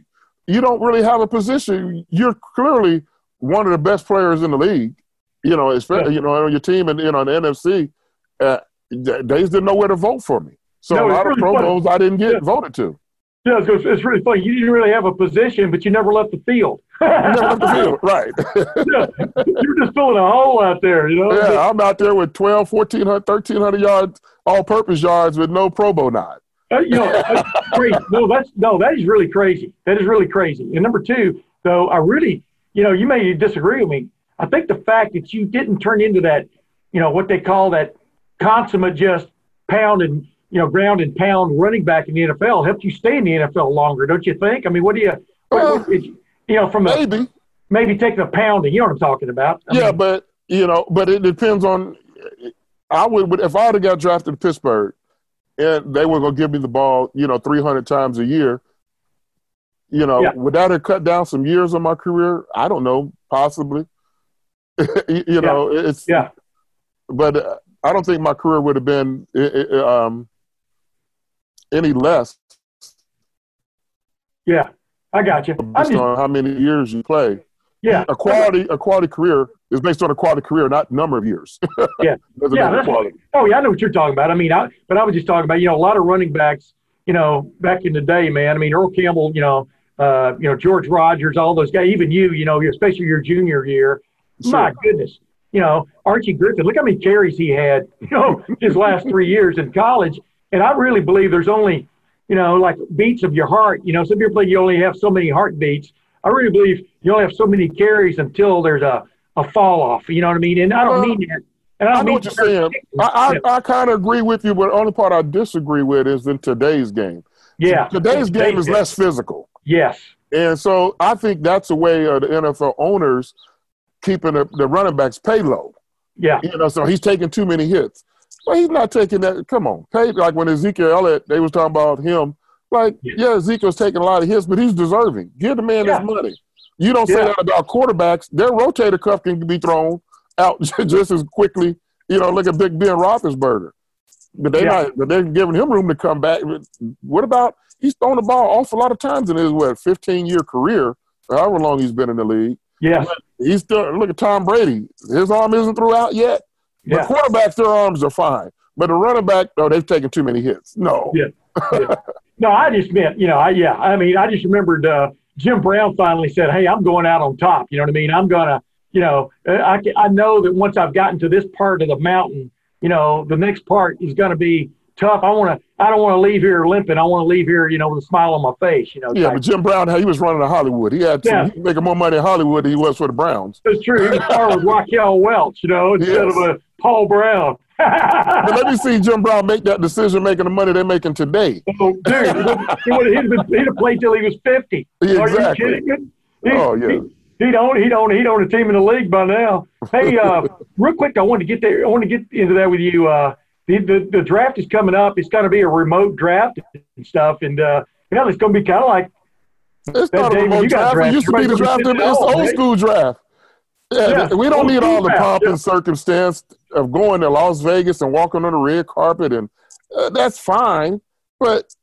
You don't really have a position. You're clearly one of the best players in the league. You know, especially you know on your team and you know on the NFC. Uh, they didn't know where to vote for me. So No, a lot of really Pro funny. Bowls I didn't get Yeah. voted to. Yeah, it's, it's really funny. You didn't really have a position, but you never left the field. You never left the field. Right. Yeah. You're just filling a hole out there, you know? yeah, I'm out there with 12, 1,400, 1,300 yards, all-purpose yards with no Pro Bowl nod. Uh, you know, that's crazy. No, that's no, that is really crazy. That is really crazy. And number two, though, I really, you know, you may disagree with me. I think the fact that you didn't turn into that, you know, what they call that consummate just pound and you know ground and pound running back in the NFL helped you stay in the NFL longer, don't you think? I mean, what do you, what, Well, what did you, know, from a, Maybe. maybe taking a pounding, you know what I'm talking about? I yeah, mean, but you know, but it depends on. I would if I would have got drafted to Pittsburgh, and they were going to give me the ball, you know, three hundred times a year. You know, Yeah. would that have cut down some years of my career? I don't know, possibly. you you know, it's yeah, but uh, I don't think my career would have been um, any less yeah, I got you. Based just, on how many years you play. yeah, A quality, a quality career is based on a quality career, not number of years. Yeah. Yeah, make it that's quality. Oh yeah, I know what you're talking about. I mean, I, but I was just talking about you know a lot of running backs. you know, back in the day, man. I mean, Earl Campbell, you know, uh, you know, George Rogers, all those guys, even you, you know, especially your junior year. Sure. My goodness, you know, Archie Griffin, look how many carries he had, you know, his last three years in college. And I really believe there's only, you know, like beats of your heart. You know, some people think you only have so many heartbeats. I really believe you only have so many carries until there's a, a fall off. You know what I mean? And I don't mean that. And I, I know what you're saying. I, I, I kind of agree with you, but the only part I disagree with is in today's game. Yeah. Today's game is less physical. Yes. And so I think that's the way uh, the NFL owners keeping the, the running backs pay low. Yeah. You know, so he's taking too many hits. But he's not taking that. Come on, pay like when Ezekiel Elliott, they was talking about him. Like, yeah, yeah Ezekiel's taking a lot of hits, but he's deserving. Give the man yeah. his money. You don't say yeah. that about quarterbacks. Their rotator cuff can be thrown out just as quickly. You know, look at Big Ben Roethlisberger. But they're not. But they're giving him room to come back. What about he's thrown the ball awful lot of times in his what 15 year career, however long he's been in the league. Yeah, he's still look at Tom Brady. His arm isn't throughout yet. Yeah. The quarterbacks, their arms are fine, but the running back, oh, they've taken too many hits. No. Yeah. yeah. no, I just meant, you know, I yeah, I mean, I just remembered uh, Jim Brown finally said, "Hey, I'm going out on top." You know what I mean? I'm gonna, you know, I I know that once I've gotten to this part of the mountain, you know, the next part is going to be tough. I want to. I don't want to leave here limping. I want to leave here, you know, with a smile on my face. You know. Yeah, but Jim Brown, he was running to Hollywood. He had to, yeah. making more money in Hollywood than he was for the Browns. That's true. He was with Raquel Welch, you know, instead yes. of a Paul Brown. but let me see Jim Brown make that decision, making the money they're making today. Oh, dude, he would have he'd have played till he was fifty. Yeah, exactly. Are you kidding? He, oh yeah. He, he'd own he'd own he'd own a team in the league by now. Hey, uh, real quick, I want to get there. I want to get into that with you. Uh, the, the, the draft is coming up. It's going to be a remote draft and stuff. And, uh, yeah, it's going to be kind of like it's not a remote draft. It used to be the draft. It's old school draft. Yeah, yeah, we don't need all the pomp and circumstance of going to Las Vegas and walking on the red carpet, and uh, that's fine. But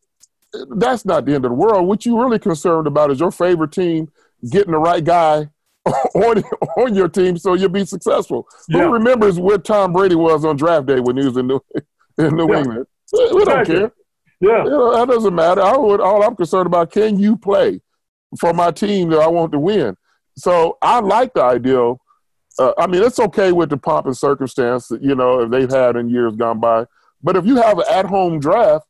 that's not the end of the world. What you really concerned about is your favorite team getting the right guy on on your team so you'll be successful. Yeah. Who remembers where Tom Brady was on draft day when he was in New, in New yeah. England? We don't care. Yeah, you know, that doesn't matter. I would, all I'm concerned about can you play for my team that I want to win. So I like the ideal. Uh, I mean, it's okay with the pomp and circumstance that you know if they've had in years gone by. But if you have an at-home draft,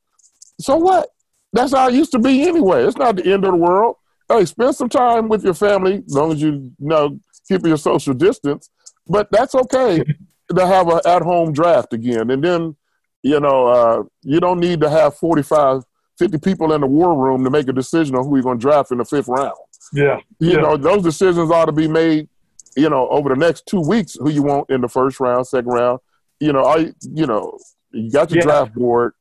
so what? That's how it used to be anyway. It's not the end of the world hey, spend some time with your family, as long as you, you know keep your social distance. But that's okay to have an at-home draft again, and then you know uh, you don't need to have 45, 50 people in the war room to make a decision on who you're going to draft in the fifth round. Yeah, you yeah. know those decisions ought to be made. You know, over the next two weeks, who you want in the first round, second round. You know, I you know you got your yeah. draft board.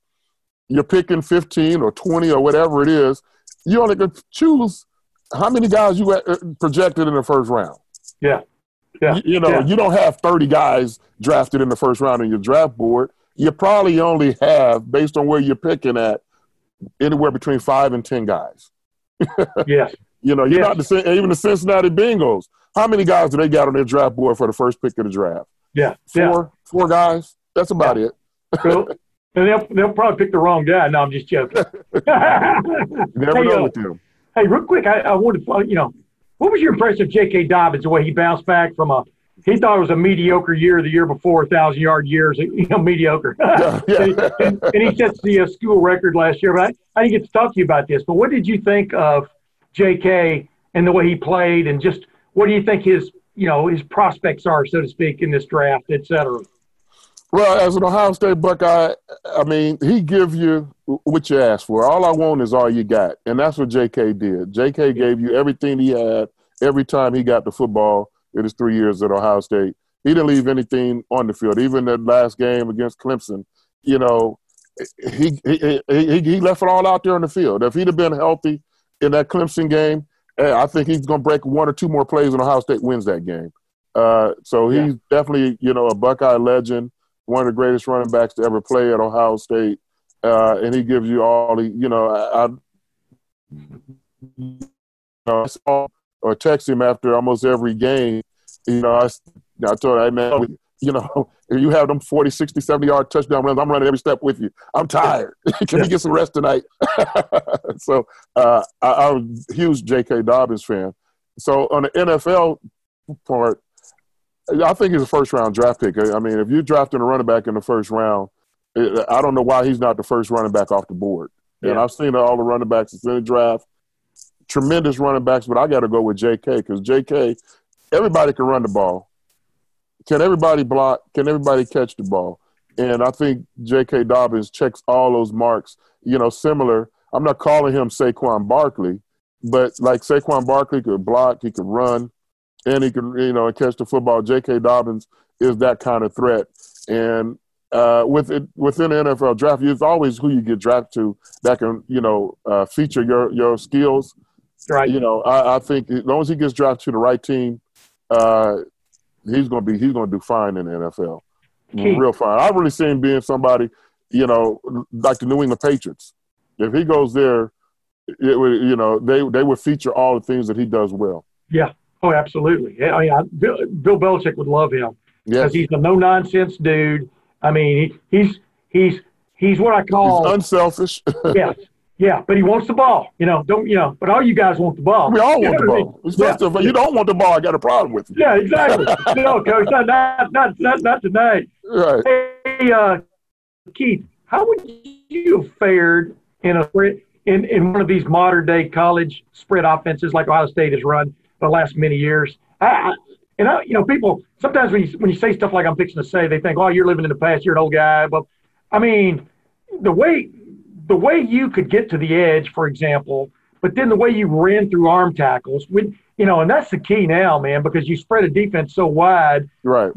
You're picking 15 or 20 or whatever it is. You only can choose how many guys you uh, projected in the first round? Yeah. Yeah. You, you know, yeah. you don't have 30 guys drafted in the first round in your draft board. You probably only have, based on where you're picking at, anywhere between five and 10 guys. yeah. You know, you're yes. not the even the Cincinnati Bengals. How many guys do they got on their draft board for the first pick of the draft? Yeah. Four, yeah. four guys. That's about yeah. it. cool. And they'll, they'll probably pick the wrong guy. No, I'm just joking. Never hey, know uh, with them. Hey, real quick, I, I wanted to, you know, what was your impression of J.K. Dobbins, the way he bounced back from a, he thought it was a mediocre year the year before, 1,000 yard years, you know, mediocre. Yeah, yeah. and, and, and, he sets the uh, school record last year. But I, I didn't get to talk to you about this. But what did you think of J.K. and the way he played, and just what do you think his, you know, his prospects are, so to speak, in this draft, et cetera? Well, as an Ohio State Buckeye, I mean, he give you what you ask for. All I want is all you got, and that's what J.K. did. J.K. gave you everything he had every time he got the football in his three years at Ohio State. He didn't leave anything on the field. Even that last game against Clemson, you know, he he, he, he left it all out there on the field. If he'd have been healthy in that Clemson game, I think he's going to break one or two more plays, and Ohio State wins that game. Uh, so he's yeah. definitely, you know, a Buckeye legend one of the greatest running backs to ever play at Ohio State, uh, and he gives you all the, you know, I, I you know, or text him after almost every game. You know, I, I told him, hey man, you know, if you have them 40, 60, 70 yard touchdown runs. I'm running every step with you. I'm tired. Can we get some rest tonight? so uh, I, was a huge J.K. Dobbins fan. So on the NFL part, I think he's a first round draft pick. I mean, if you're drafting a running back in the first round, I don't know why he's not the first running back off the board. And I've seen all the running backs that's in the draft, tremendous running backs, but I got to go with J.K. because J.K. Everybody can run the ball. Can everybody block? Can everybody catch the ball? And I think J.K. Dobbins checks all those marks. You know, similar. I'm not calling him Saquon Barkley, but like Saquon Barkley could block, he could run, and he could you know catch the football. J.K. Dobbins is that kind of threat, and uh, with it, within the NFL draft, it's always who you get drafted to that can you know uh, feature your your skills. Right. You know, I, I think as long as he gets drafted to the right team, uh, he's gonna be he's gonna do fine in the NFL. Keith. Mm, real fine. I really see him being somebody, you know, like the New England Patriots. If he goes there, it would you know they they would feature all the things that he does well. Yeah. Oh, absolutely. Yeah, I mean, I, Bill, Bill Belichick would love him Yes, because he's a no nonsense dude. I mean, he, he's he's he's what I he's call unselfish. yeah, yeah. But he wants the ball. You know, don't you know? But all you guys want the ball. we all You want the know I mean? ball. Especially if you don't want the ball, I got a problem with you. Yeah, exactly. no, coach, not not not not, tonight. Right. Hey, uh, Keith, how would you have fared in a spread- in in one of these modern day college spread offenses like Ohio State has run the last many years? I, I, and I, you know, people sometimes when you when you say stuff like I'm fixing to say, they think, "Oh, you're living in the past. You're an old guy." But I mean, the way the way you could get to the edge, for example, but then the way you ran through arm tackles, when you know, and that's the key now, man, because you spread a defense so wide Right.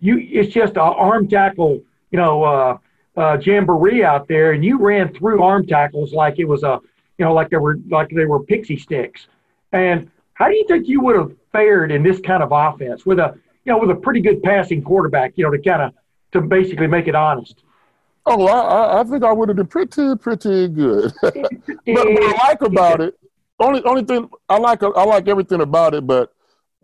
you it's just an arm tackle, you know, uh, uh, jamboree out there, and you ran through arm tackles like it was a, you know, like they were like they were pixie sticks. And how do you think you would have fared in this kind of offense with a, you know, with a pretty good passing quarterback, you know, to kind of to basically make it honest? Oh, I, I- think I would have been pretty, pretty good. but what I like about it, only only thing I like, I like everything about it. But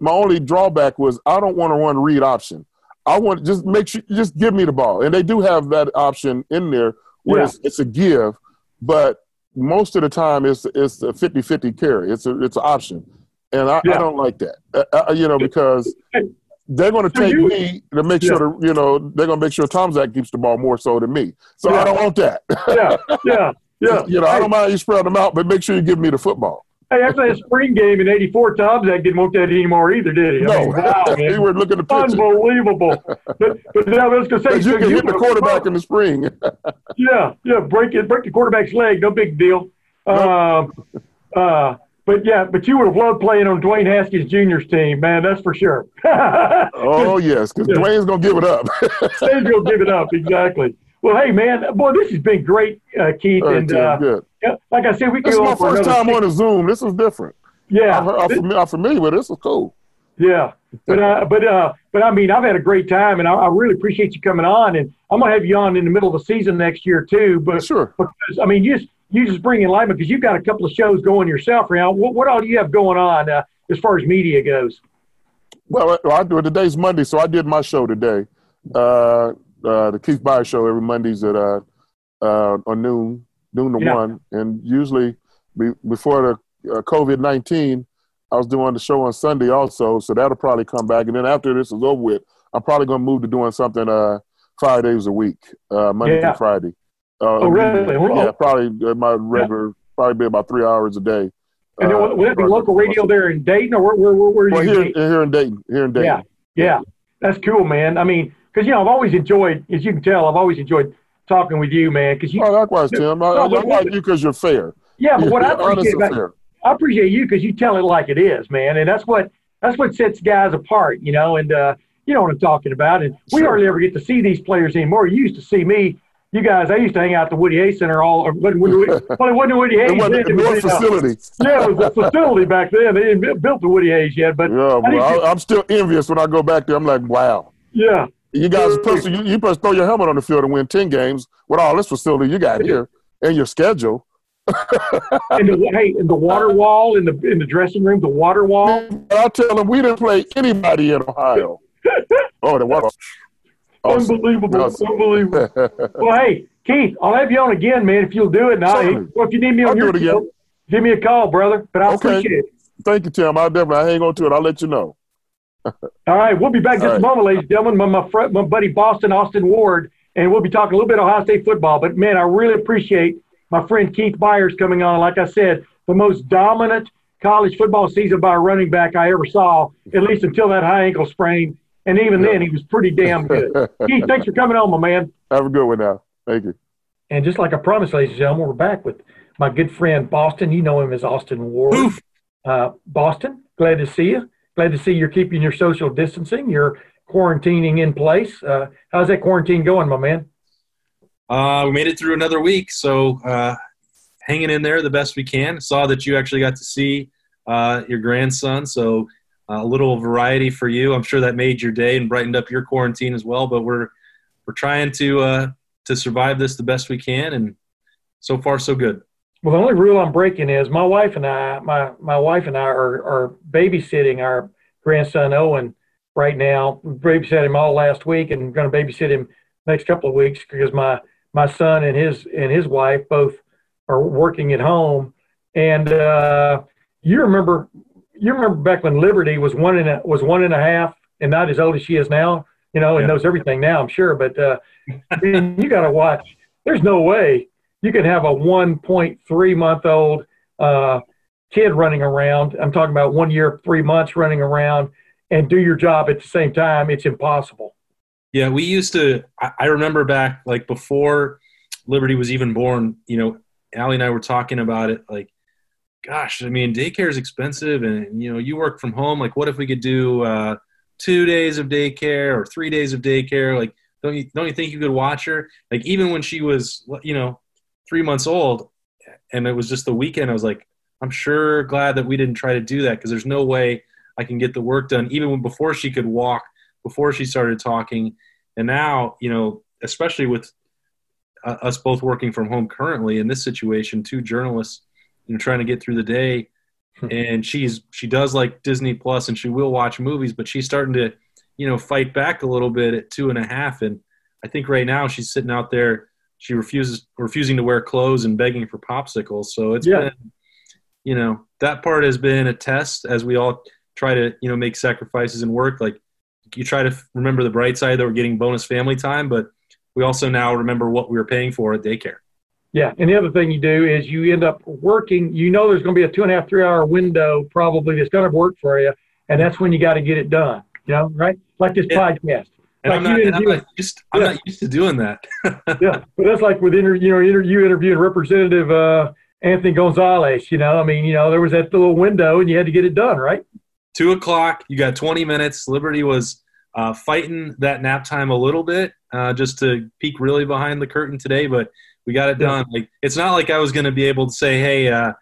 my only drawback was I don't want to run read option. I want just make sure just give me the ball, and they do have that option in there where Yeah. it's, it's a give, but most of the time it's it's a 50-50 carry. It's a it's an option, and I, Yeah. I don't like that. Uh, uh, you know because. They're going to take you- me to make sure, the, you know, they're going to make sure Tomczak keeps the ball more so than me. So Yeah. I don't want that. yeah, yeah, yeah. You know, I don't mind you spread them out, but make sure you give me the football. Hey, after that spring game in '84, Tomczak didn't want that anymore either, did he? I No, mean, wow, man. were looking at the picture. Unbelievable. but but now I was going to say, Because you so can hit the quarterback in the spring. Yeah, yeah, break it, break the quarterback's leg, no big deal. Um, uh, but yeah, but you would have loved playing on Dwayne Haskins Jr.'s team, man. That's for sure. oh, yes, because. Dwayne's going to give it up. They'd go give it up exactly. Well, hey, man, boy, this has been great, uh, Keith. Right, and uh, good. yeah, like I said, we This is my first time six- on a Zoom. This is different. Yeah, I'm, I'm, fami- I'm familiar with it. This is cool. Yeah, but uh, but uh, but I mean, I've had a great time, and I, I really appreciate you coming on. And I'm gonna have you on in the middle of the season next year too. But Sure. because I mean, you just you just bring in Lyman because you've got a couple of shows going yourself right now. What, what all do you have going on uh, as far as media goes? Well, I I do it. Today's Monday, so I did my show today. Uh, uh, the Keith Byars show every Mondays at uh, uh, on noon, noon to Yeah. one, and usually be, before the uh, COVID nineteen, I was doing the show on Sunday also. So that'll probably come back, and then after this is over with, I'm probably going to move to doing something uh, five days a week, uh, Monday Yeah. through Friday. Uh, Oh, really? Yeah, probably uh, my regular, probably be about three hours a day. And then Uh, will it be local radio there in Dayton, or where where where, Well, you? here, here in Dayton, here in Dayton. yeah, yeah, that's cool, man. I mean, because you know, I've always enjoyed, as you can tell, I've always enjoyed talking with you, man. Because you, Oh, likewise, Tim. I, No, I, like you because you're fair. yeah, but what I appreciate about. I appreciate you because you tell it like it is, man, and that's what that's what sets guys apart, you know. And uh, you know what I'm talking about. And we Sure. hardly ever get to see these players anymore. You used to see me, you guys. I used to hang out at the Woody Hayes Center all. Or, well, it wasn't Woody Hayes. It wasn't a it was, uh, facility. yeah, it was a facility back then. They didn't bu- built the Woody Hayes yet, but Yeah, I well, I, I'm still envious when I go back there. I'm like, wow. yeah, You guys are supposed to, you, you supposed to throw your helmet on the field and win 10 games with all this facility you got here and your schedule. and the hey, and the water wall in the in the dressing room, the water wall. I'll tell them we didn't play anybody in Ohio. oh, the water. Awesome. Unbelievable. Awesome. Unbelievable. well, hey, Keith, I'll have you on again, man, if you'll do it. Now, well, if you need me on I'll your show, give me a call, brother. But I Okay. appreciate it. Thank you, Tim. I'll definitely I'll hang on to it. I'll let you know. All right, we'll be back just All a moment, ladies and gentlemen. My, my, fr- my buddy Boston Austin Ward, and we'll be talking a little bit of Ohio State football. But man, I really appreciate my friend Keith Byars coming on. Like I said, the most dominant college football season by a running back I ever saw, at least until that high ankle sprain. And even then, he was pretty damn good. Keith, thanks for coming on, my man. Have a good one now. Thank you. And just like I promised, ladies and gentlemen, we're back with my good friend Boston. You know him as Austin Ward. Uh, Boston, glad to see you. Glad to see you're keeping your social distancing. You're quarantining in place. Uh, how's that quarantine going, my man? Uh, we made it through another week, so uh, hanging in there the best we can. Saw that you actually got to see uh, your grandson, so a little variety for you. I'm sure that made your day and brightened up your quarantine as well. But we're we're trying to uh, to survive this the best we can, and so far so good. Well, the only rule I'm breaking is my wife and I, my my wife and I are, are babysitting our grandson Owen right now. We babysat him all last week, and going to babysit him next couple of weeks because my my son and his and his wife both are working at home. And uh, you remember you remember back when Liberty was one and a, was one and a half, and not as old as she is now. You know, and Yeah. knows everything now. I'm sure, but uh, you got to watch. There's no way you can have a 1.3 month old uh, kid running around. I'm talking about one year, three months running around and do your job at the same time. It's impossible. Yeah, we used to. I, I remember back like before Liberty was even born. You know, Allie and I were talking about it. Like, gosh, I mean, daycare is expensive, and you know, you work from home. Like, what if we could do uh, two days of daycare or three days of daycare? Like, don't you don't you think you could watch her? Like, even when she was, you know, three months old, and it was just the weekend, I was like, I'm sure glad that we didn't try to do that because there's no way I can get the work done even before she could walk, before she started talking, and now you know, especially with uh, us both working from home currently in this situation, two journalists, you know, trying to get through the day, hmm. and she's she does like Disney Plus and she will watch movies, but she's starting to, you know, fight back a little bit at two and a half, and I think right now she's sitting out there. She refuses refusing to wear clothes and begging for popsicles. So it's Yeah. been, you know, that part has been a test as we all try to, you know, make sacrifices and work. Like you try to remember the bright side that we're getting bonus family time, but we also now remember what we were paying for at daycare. Yeah. And the other thing you do is you end up working, you know, there's going to be a two and a half, three hour window probably that's going to work for you. And that's when you got to get it done, you know, right? Like this Yeah. podcast. And Like I'm not, and I'm not used. I'm Yeah. not used to doing that. yeah, but that's like with inter, you know, inter, you interviewing Representative uh, Anthony Gonzalez. You know, I mean, you know, there was that little window, and you had to get it done, right? Two o'clock. You got 20 minutes. Liberty was uh, fighting that nap time a little bit uh, just to peek really behind the curtain today, but we got it done. Like it's not like I was going to be able to say, "Hey, uh,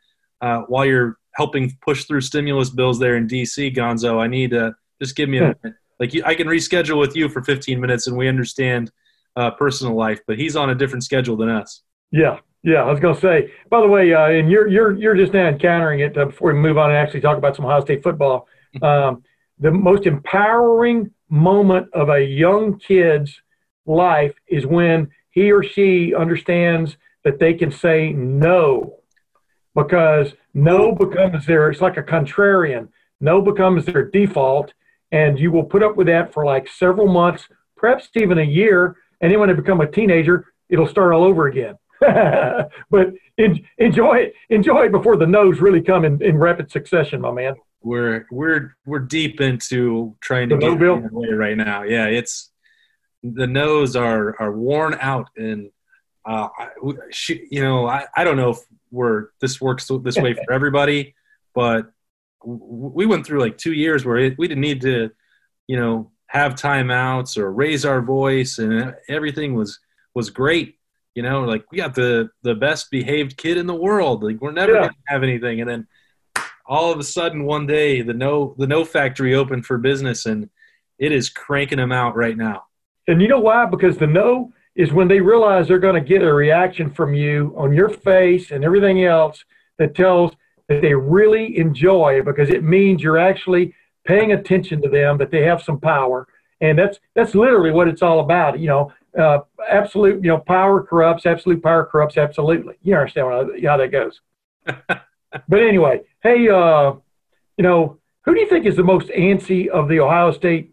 uh, while you're helping push through stimulus bills there in D.C., Gonzo, I need to just give me a minute." Like you, I can reschedule with you for 15 minutes, and we understand uh, personal life, but he's on a different schedule than us. Yeah, yeah. I was going to say. By the way, uh, and you're you're you're just now encountering it uh, before we move on and actually talk about some Ohio State football. Um, the most empowering moment of a young kid's life is when he or she understands that they can say no, because no becomes their. It's like a contrarian. No becomes their default, and you will put up with that for like several months, perhaps even a year. And then when they become a teenager, it'll start all over again. but en- enjoy it. Enjoy it before the no's really come in, in rapid succession, my man. we're we're we're deep into trying to The get no way right now. Yeah, it's the no's are are worn out, and uh, she, you know, I, I don't know if we're this works this way for everybody, but we went through like two years where it, we didn't need to, you know, have timeouts or raise our voice, and everything was was great. You know, like we got the the best behaved kid in the world. Like we're never Yeah. gonna have anything, and then all of a sudden one day the no the no factory opened for business and it is cranking them out right now And you know why? Because the no is when they realize they're going to get a reaction from you on your face and everything else that tells that they really enjoy it because it means you're actually paying attention to them, that they have some power. and that's that's literally what it's all about. You know, uh, absolute you know power corrupts, absolute power corrupts absolutely. You understand I, how that goes. but anyway, hey, uh, you know, who do you think is the most antsy of the Ohio State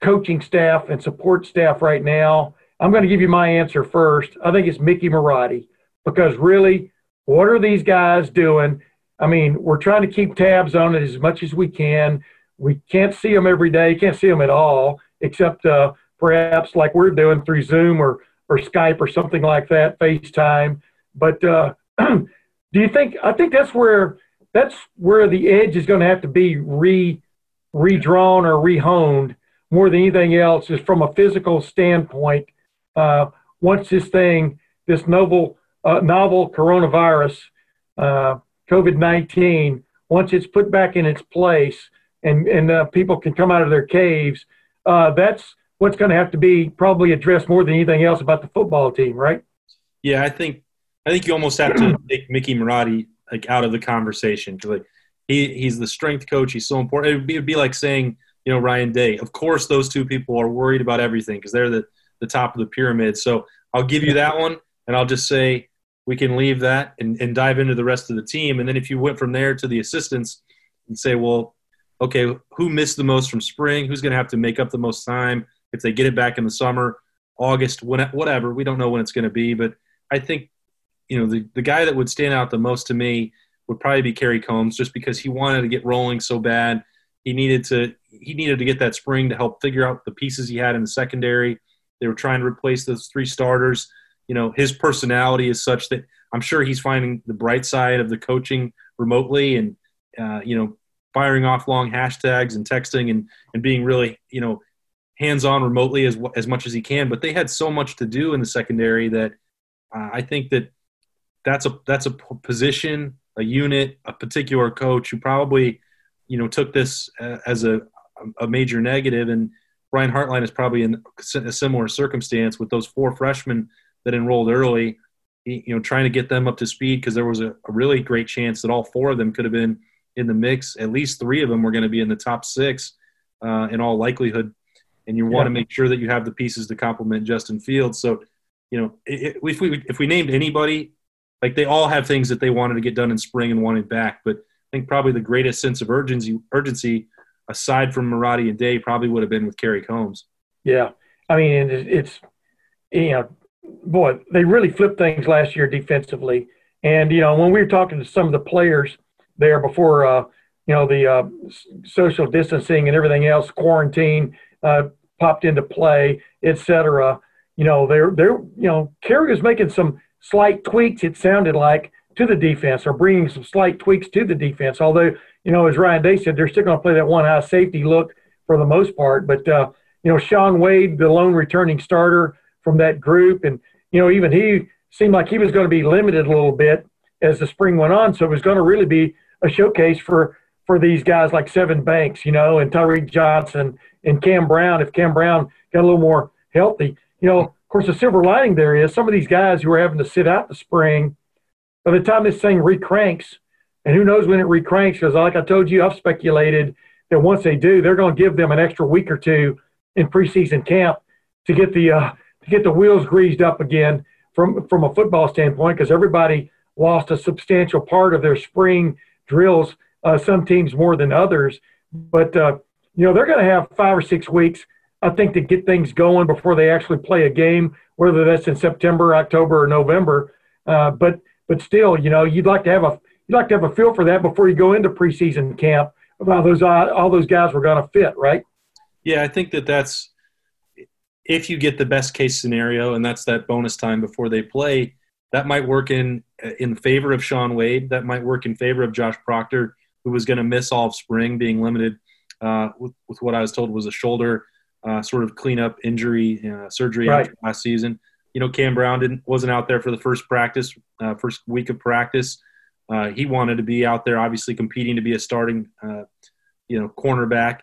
coaching staff and support staff right now? I'm going to give you my answer first. I think it's Mickey Marotti because really, what are these guys doing? I mean, we're trying to keep tabs on it as much as we can. We can't see them every day, can't see them at all, except uh, perhaps like we're doing through Zoom or, or Skype or something like that, FaceTime. But uh, do you think, I think that's where, that's where the edge is going to have to be re, redrawn or rehoned more than anything else is from a physical standpoint. Uh, once this thing, this novel, uh, novel coronavirus, uh, COVID 19, once it's put back in its place and, and uh, people can come out of their caves, uh, that's what's going to have to be probably addressed more than anything else about the football team, right? Yeah, I think I think you almost have to take Mickey Marotti like out of the conversation because like he he's the strength coach. He's so important. It'd be, it'd be like saying you know Ryan Day. Of course, those two people are worried about everything because they're the the top of the pyramid. So I'll give you that one, and I'll just say we can leave that and, and dive into the rest of the team. And then if you went from there to the assistants and say, well, okay, who missed the most from spring? Who's going to have to make up the most time if they get it back in the summer, August, whatever? We don't know when it's going to be, but I think you know the the guy that would stand out the most to me would probably be Kerry Coombs, just because he wanted to get rolling so bad. He needed to he needed to get that spring to help figure out the pieces he had in the secondary. They were trying to replace those three starters you know his personality is such that I'm sure he's finding the bright side of the coaching remotely and uh, you know firing off long hashtags and texting and and being really you know hands on remotely as as much as he can. But they had so much to do in the secondary that uh, I think that that's a that's a position, a unit, a particular coach who probably you know took this uh, as a a major negative and Brian Hartline is probably in a similar circumstance with those four freshmen that enrolled early, you know, trying to get them up to speed because there was a, a, really great chance that all four of them could have been in the mix. At least three of them were going to be in the top six uh, in all likelihood. And you want to make sure that you have the pieces to complement Justin Fields. So, you know, if we if we named anybody, like they all have things that they wanted to get done in spring and wanted back. But I think probably the greatest sense of urgency urgency aside from Marotti and Day probably would have been with Kerry Coombs. Yeah, I mean it's you know boy, they really flipped things last year defensively. And you know, when we were talking to some of the players there before, uh, you know, the uh, social distancing and everything else, quarantine uh, popped into play, etc. You know, they're they're you know, Kerry was making some slight tweaks. It sounded like to the defense, or bringing some slight tweaks to the defense. Although, you know, as Ryan Day said, they're still going to play that one high safety look for the most part. But uh, you know, Shaun Wade, the lone returning starter from that group. And, you know, even he seemed like he was going to be limited a little bit as the spring went on. So it was going to really be a showcase for, for these guys like Sevyn Banks, you know, and Tyreke Johnson and Cam Brown. If Cam Brown got a little more healthy, you know, of course, the silver lining there is some of these guys who are having to sit out the spring, by the time this thing recranks, and who knows when it recranks, because like I told you, I've speculated that once they do, they're going to give them an extra week or two in preseason camp to get the uh, get the wheels greased up again from from a football standpoint because everybody lost a substantial part of their spring drills. Uh, some teams more than others, but uh, you know they're going to have five or six weeks, I think, to get things going before they actually play a game, whether that's in September, October, or November. Uh, but but still, you know, you'd like to have a you'd like to have a feel for that before you go into preseason camp about those uh, all those guys were going to fit, right? Yeah, I think that that's if you get the best case scenario, and that's that bonus time before they play, that might work in in favor of Shaun Wade. That might work in favor of Josh Proctor, who was going to miss all of spring, being limited uh, with, with, what I was told was a shoulder uh, sort of cleanup injury uh, surgery right. after last season. You know, Cam Brown didn't wasn't out there for the first practice, uh, first week of practice. Uh, he wanted to be out there, obviously competing to be a starting, uh, you know, cornerback.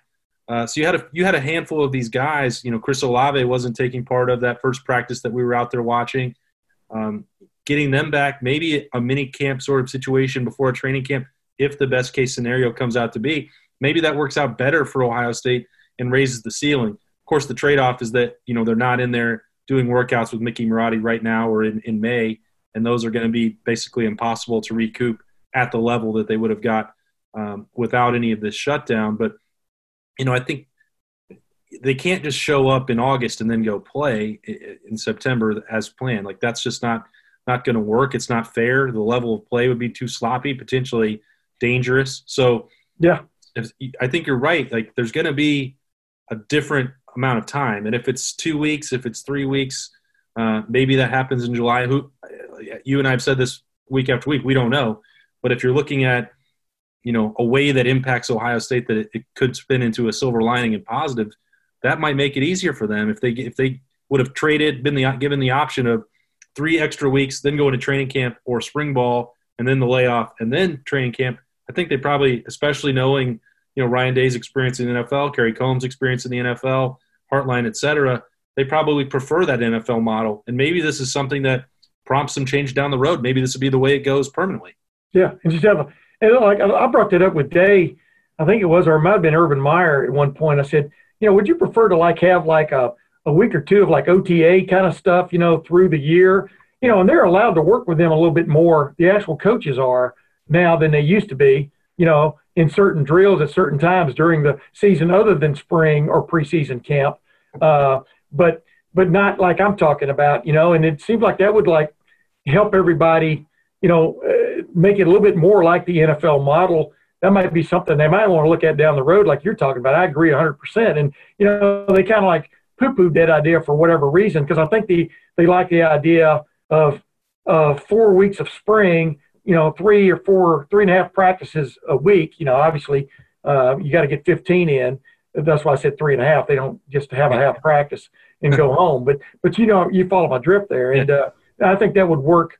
Uh, so you had a you had a handful of these guys. You know, Chris Olave wasn't taking part of that first practice that we were out there watching. Um, getting them back, maybe a mini camp sort of situation before a training camp, if the best case scenario comes out to be, maybe that works out better for Ohio State and raises the ceiling. Of course, the trade-off is that you know they're not in there doing workouts with Mickey Marotti right now or in, in May, and those are going to be basically impossible to recoup at the level that they would have got um, without any of this shutdown. But you know, I think they can't just show up in August and then go play in September as planned. Like that's just not not going to work. It's not fair. The level of play would be too sloppy, potentially dangerous. So yeah, I think you're right. Like there's going to be a different amount of time, and if it's two weeks, if it's three weeks, uh, maybe that happens in July. Who you and I have said this week after week. We don't know, but if you're looking at you know a way that impacts Ohio State that it, it could spin into a silver lining and positive, that might make it easier for them if they if they would have traded been the given the option of three extra weeks, then go into training camp or spring ball, and then the layoff, and then training camp. I think they probably, especially knowing you know Ryan Day's experience in the NFL, Kerry Coombs' experience in the NFL, Hartline, et cetera, they probably prefer that NFL model. And maybe this is something that prompts some change down the road. Maybe this will be the way it goes permanently. Yeah, and just have a, and like I brought that up with Day, I think it was, or it might have been Urban Meyer at one point. I said, you know, would you prefer to like have like a a week or two of like OTA kind of stuff, you know, through the year, you know, and they're allowed to work with them a little bit more. The actual coaches are now than they used to be, you know, in certain drills at certain times during the season, other than spring or preseason camp. Uh, but but not like I'm talking about, you know. And it seems like that would like help everybody, you know, uh, make it a little bit more like the NFL model. That might be something they might want to look at down the road, like you're talking about. I agree 100%. And you know, they kind of like poo-pooed that idea for whatever reason because I think the they like the idea of uh, four weeks of spring, you know, three or four, three and a half practices a week. You know, obviously uh, you got to get 15 in. That's why I said three and a half. They don't just have a half practice and go home. But but you know, you follow my drift there, and uh, I think that would work.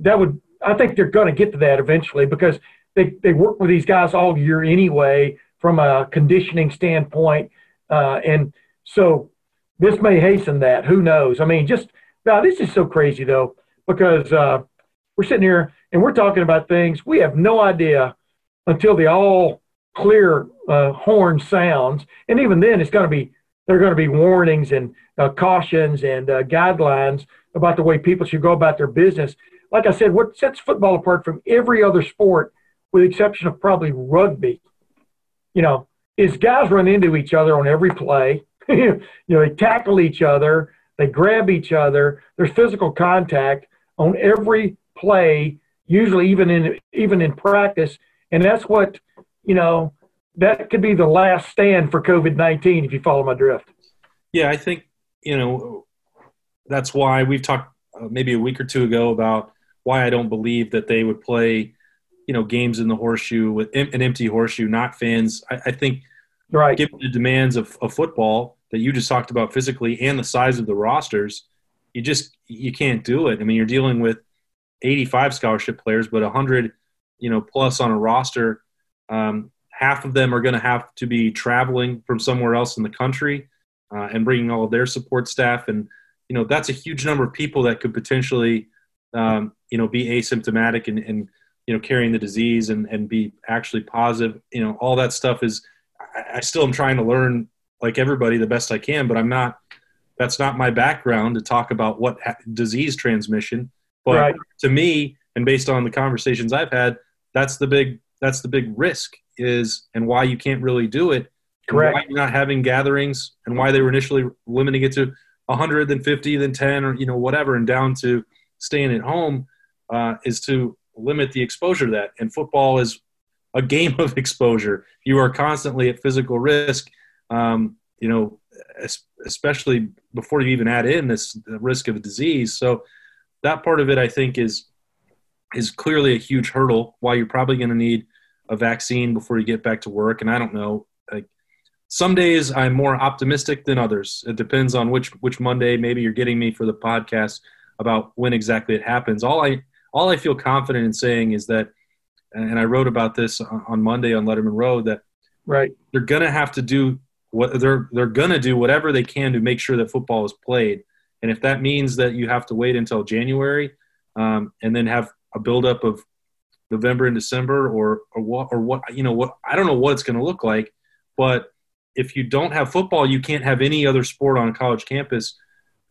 That would I think they're going to get to that eventually because they they work with these guys all year anyway from a conditioning standpoint, uh, and so this may hasten that. Who knows? I mean, just now, this is so crazy though, because uh, we're sitting here and we're talking about things we have no idea until the all clear uh, horn sounds, and even then, it's going to be there are going to be warnings and uh, cautions and uh, guidelines about the way people should go about their business. Like I said, what sets football apart from every other sport, with the exception of probably rugby, you know, is guys run into each other on every play you know, they tackle each other, they grab each other. There's physical contact on every play, usually even in even in practice, and that's what you know. That could be the last stand for COVID nineteen, if you follow my drift. Yeah, I think you know that's why we've talked uh, maybe a week or two ago about why I don't believe that they would play, you know, games in the horseshoe with an empty horseshoe, not fans. I, I think, right, given the demands of, of football, that you just talked about physically and the size of the rosters, you just you can't do it. I mean, you're dealing with 85 scholarship players, but 100, you know, plus on a roster. Um, half of them are going to have to be traveling from somewhere else in the country uh, and bringing all of their support staff, and you know that's a huge number of people that could potentially, um, you know, be asymptomatic and, and you know carrying the disease and and be actually positive. You know, all that stuff is. I, I still am trying to learn like everybody the best I can, but I'm not. That's not my background to talk about what ha- disease transmission. But right. to me, and based on the conversations I've had, that's the big that's the big risk is, and why you can't really do it. Correct. Why you're not having gatherings, and why they were initially limiting it to 100, then 50, then 10, or you know whatever, and down to staying at home, uh, is to limit the exposure to that. And football is a game of exposure. You are constantly at physical risk, um, you know, especially before you even add in this risk of disease. So that part of it, I think, is is clearly a huge hurdle. Why you're probably going to need a vaccine before you get back to work. And I don't know, like some days I'm more optimistic than others. It depends on which which Monday. Maybe you're getting me for the podcast about when exactly it happens. All I all I feel confident in saying is that, and I wrote about this on Monday on Lettermen Row that right they're going to have to do what they're they're going to do whatever they can to make sure that football is played. And if that means that you have to wait until January um, and then have a buildup of November and December, or or what or what you know what I don't know what it's going to look like, but if you don't have football, you can't have any other sport on a college campus,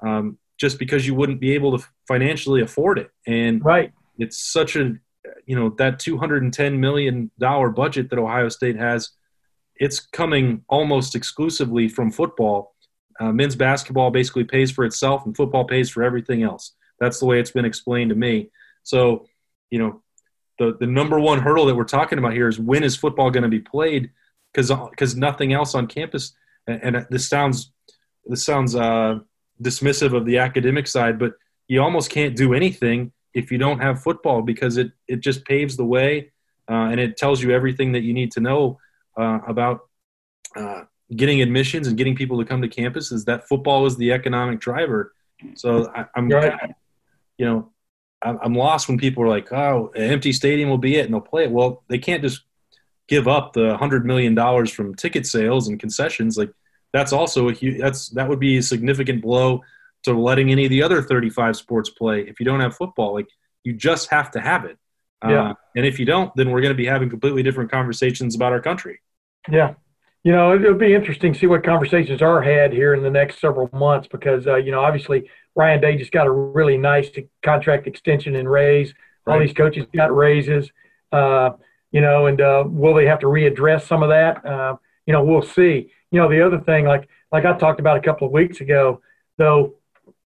um, just because you wouldn't be able to financially afford it. And right, it's such a you know that 210 million dollar budget that Ohio State has. It's coming almost exclusively from football. Uh, men's basketball basically pays for itself, and football pays for everything else. That's the way it's been explained to me. So, you know, the the number one hurdle that we're talking about here is when is football going to be played? Because because nothing else on campus. And, and, this sounds this sounds uh, dismissive of the academic side, but you almost can't do anything if you don't have football because it it just paves the way uh, and it tells you everything that you need to know uh, about uh, getting admissions and getting people to come to campus. Is that football is the economic driver? So I, am right. you know I'm lost when people are like, "Oh, an empty stadium will be it," and they'll play it. Well, they can't just give up the hundred million dollars from ticket sales and concessions. Like that's also a huge. That's that would be a significant blow to letting any of the other 35 sports play. If you don't have football, like you just have to have it. Yeah. Uh, and if you don't, then we're going to be having completely different conversations about our country. Yeah. You know, it'll be interesting to see what conversations are had here in the next several months because, uh, you know, obviously Ryan Day just got a really nice contract extension and raise. All these coaches got raises, uh, you know, and uh, will they have to readdress some of that? Uh, you know, we'll see. You know, the other thing, like like I talked about a couple of weeks ago, though,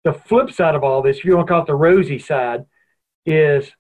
the flip side of all this, if you want to call it the rosy side, is,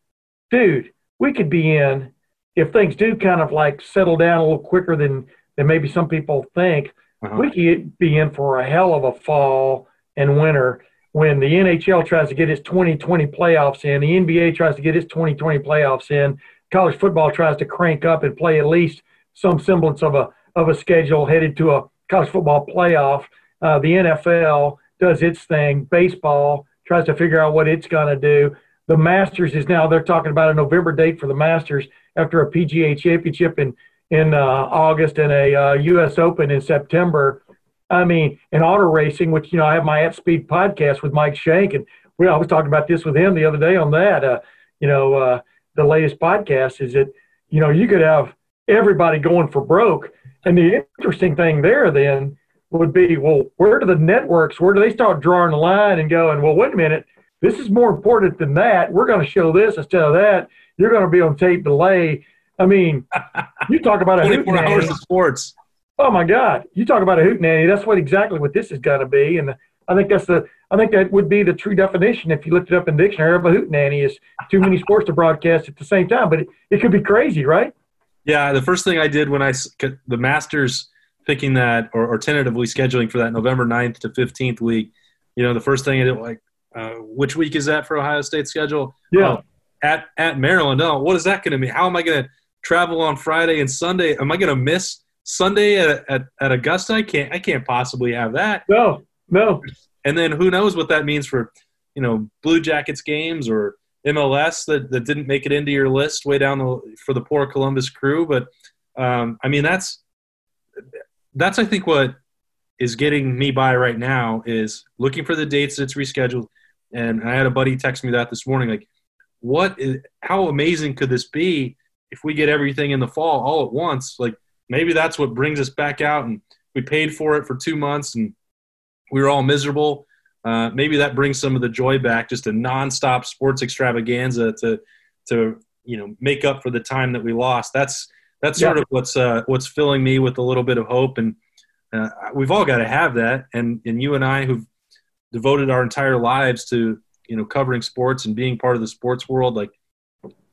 dude, we could be in if things do kind of like settle down a little quicker than than maybe some people think. Uh-huh. We could be in for a hell of a fall and winter when the NHL tries to get its 2020 playoffs in, the NBA tries to get its 2020 playoffs in, college football tries to crank up and play at least some semblance of a of a schedule headed to a college football playoff. Uh, the NFL does its thing. Baseball tries to figure out what it's going to do. The Masters is now they're talking about a November date for the Masters after a PGA Championship in in uh, August and a uh, U.S. Open in September. I mean, in auto racing, which you know, I have my At Speed podcast with Mike Shank, and we I was talking about this with him the other day on that. Uh, you know, uh, the latest podcast is that you know you could have everybody going for broke, and the interesting thing there then would be, well, where do the networks, where do they start drawing the line and going, well, wait a minute, this is more important than that. We're going to show this instead of that. You're going to be on tape delay. I mean, you talk about a 24 hours of sports. Oh my God! You talk about a hoot nanny. That's what exactly what this is going to be, and I think that's the. I think that would be the true definition if you looked it up in dictionary of a hoot nanny is too many sports to broadcast at the same time. But it, it could be crazy, right? Yeah. The first thing I did when I the Masters picking that or, or tentatively scheduling for that November 9th to 15th week, you know, the first thing I did like, uh, which week is that for Ohio State schedule? Yeah. Oh, at at Maryland. Oh, what is that going to be? How am I going to travel on Friday and Sunday? Am I going to miss? Sunday at, at, at Augusta, I can't I can't possibly have that. No, no. And then who knows what that means for, you know, Blue Jackets games or MLS that, that didn't make it into your list way down the, for the poor Columbus crew. But um, I mean, that's that's I think what is getting me by right now is looking for the dates that's rescheduled. And I had a buddy text me that this morning, like, what is how amazing could this be if we get everything in the fall all at once? Like maybe that's what brings us back out and we paid for it for two months and we were all miserable uh, maybe that brings some of the joy back just a nonstop sports extravaganza to to you know make up for the time that we lost that's that's sort yeah. of what's uh, what's filling me with a little bit of hope and uh, we've all got to have that and and you and I who've devoted our entire lives to you know covering sports and being part of the sports world like